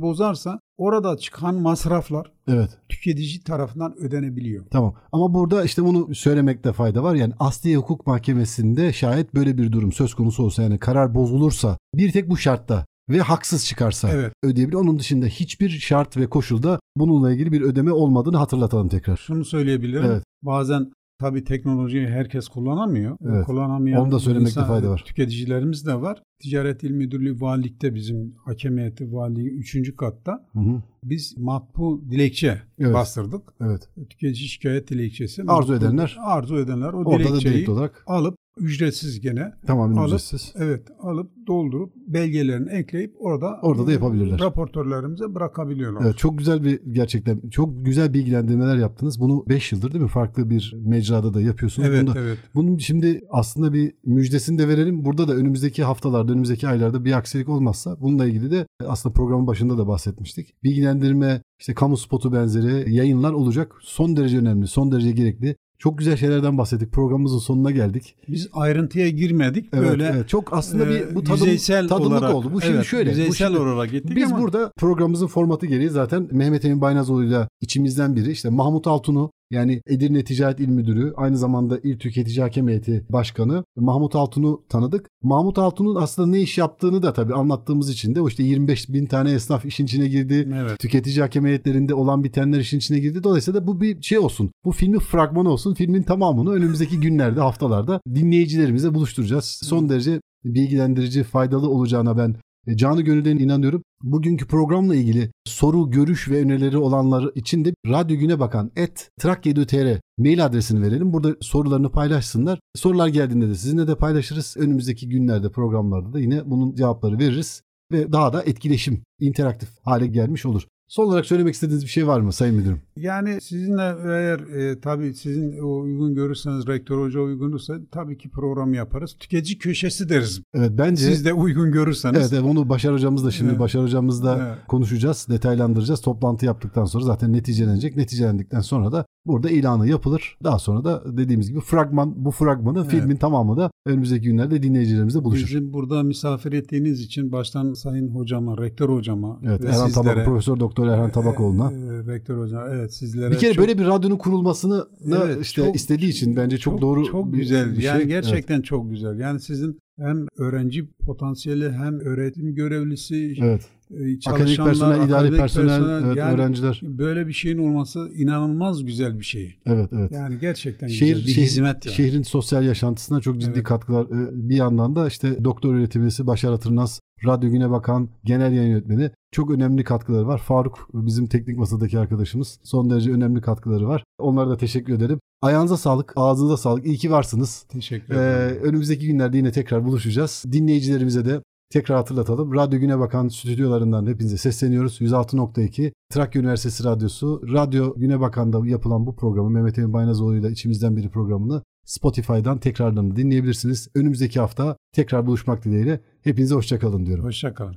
bozarsa orada çıkan masraflar Evet. tüketici tarafından ödenebiliyor. Tamam. Ama burada işte bunu söylemekte fayda var. Yani asli hukuk mahkemesinde şayet böyle bir durum söz konusu olsa yani karar bozulursa bir tek bu şartta ve haksız çıkarsa Evet. ödeyebilir. Onun dışında hiçbir şart ve koşulda bununla ilgili bir ödeme olmadığını hatırlatalım tekrar. Şunu söyleyebilirim. Evet. Bazen tabii teknolojiyi herkes kullanamıyor. Evet. Kullanamayan Onu da söylemekte insan- fayda var. Tüketicilerimiz de var. Ticaret İl Müdürlüğü valilikte bizim hakem heyeti valiliği 3. katta Hı hı. biz matbu dilekçe Evet. bastırdık. Evet. Tüketici şikayet dilekçesi. Arzu matbu- edenler- Arzu edenler o Orada da dilekçeyi direkt olarak alıp ücretsiz gene tamamen alıp ücretsiz. evet alıp doldurup belgelerini ekleyip orada Orada da yapabilirler. Raportörlerimize bırakabiliyorlar. Evet, çok güzel bir gerçekten çok güzel bilgilendirmeler yaptınız. Bunu 5 yıldır değil mi? Farklı bir mecrada da yapıyorsunuz. evet, Bunu da- evet. Bunun şimdi aslında bir müjdesini de verelim. Burada da önümüzdeki haftalarda, önümüzdeki aylarda bir aksilik olmazsa bununla ilgili de aslında programın başında da bahsetmiştik. Bilgilendirme, işte kamu spotu benzeri yayınlar olacak. Son derece önemli, son derece gerekli. Çok güzel şeylerden bahsettik. Programımızın sonuna geldik. Biz ayrıntıya girmedik. Evet, Böyle evet. çok aslında e, bir bu tadım, yüzeysel tadımlık olarak, oldu. Bu şimdi evet, şöyle. bu Yüzeysel şimdi- olarak gittik Biz ama burada programımızın formatı gereği zaten Mehmet Emin Baynazoğlu'yla içimizden biri işte Mahmut Altun'u Yani Edirne Ticaret İl Müdürü, aynı zamanda İl Tüketici Hakem Heyeti Başkanı Mahmut Altun'u tanıdık. Mahmut Altun'un aslında ne iş yaptığını da tabii anlattığımız için de o işte 25 bin tane esnaf işin içine girdi. Evet. Tüketici hakem heyetlerinde olan bitenler işin içine girdi. Dolayısıyla da bu bir şey olsun. Bu filmin fragmanı olsun. Filmin tamamını önümüzdeki günlerde, haftalarda dinleyicilerimize buluşturacağız. Son derece bilgilendirici, faydalı olacağına ben canı gönülden inanıyorum. Bugünkü programla ilgili soru, görüş ve önerileri olanlar için de Radyo Güne Bakan et trakya.tr mail adresini verelim. Burada sorularını paylaşsınlar. Sorular geldiğinde de sizinle de paylaşırız. Önümüzdeki günlerde programlarda da yine bunun cevapları veririz. Ve daha da etkileşim, interaktif hale gelmiş olur. Son olarak söylemek istediğiniz bir şey var mı Sayın Müdürüm? Yani sizinle eğer e, tabii sizin o uygun görürseniz rektör hoca uygunursa tabii ki program yaparız. Tüketici köşesi deriz. Evet bence Siz de uygun görürseniz. Evet, evet onu Başar hocamız da şimdi Evet. Başar hocamızla Evet. konuşacağız, detaylandıracağız. Toplantı yaptıktan sonra zaten neticelenecek. Neticelendikten sonra da burada ilanı yapılır. Daha sonra da dediğimiz gibi fragman bu fragmanı Evet. filmin tamamı da önümüzdeki günlerde dinleyicilerimizle buluşur. Bizim burada misafir ettiğiniz için baştan Sayın Hocama, Rektör Hocama Evet, ve Erhan sizlere, Tabak, Profesör Doktor Erhan Tabakoğlu'na. e, e, Rektör Hocam, evet sizlere bir kere çok- böyle bir radyonun kurulmasını Evet, işte çok- istediği için bence çok, doğru çok güzel. bir şey. yani Evet. gerçekten çok güzel. Yani sizin hem öğrenci potansiyeli hem öğretim görevlisi, Evet. E, Akademik personel, idari akademik personel, evet, yani öğrenciler. böyle bir şeyin olması inanılmaz güzel bir şey. Evet, evet. Yani gerçekten Şehir, güzel bir şehir- hizmet yani. şehrin sosyal yaşantısına çok ciddi Evet. katkılar. Ee, Bir yandan da işte doktor öğretimcisi Başar Atırnaz, Radyo Güne Bakan, genel yayın yönetmeni çok önemli katkıları var. Faruk bizim teknik masadaki arkadaşımız son derece önemli katkıları var. Onlara da teşekkür ederim. Ayağınıza sağlık, ağzınıza sağlık. İyi ki varsınız. Teşekkür Ee, ederim. önümüzdeki günlerde yine tekrar buluşacağız. Dinleyicilerimize de tekrar hatırlatalım. Radyo Güne Bakan stüdyolarından hepinize sesleniyoruz. 106.2 Trakya Üniversitesi Radyosu. Radyo Güne Bakan'da yapılan bu programı Mehmet Emin Baynazoğlu ile içimizden biri programını Spotify'dan tekrarlarını dinleyebilirsiniz. Önümüzdeki hafta tekrar buluşmak dileğiyle hepinize hoşçakalın diyorum. Hoşçakalın.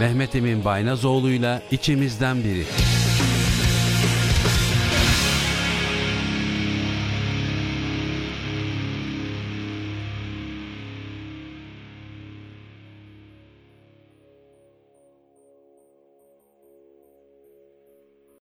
Mehmet Emin Baynazoğlu'yla içimizden biri.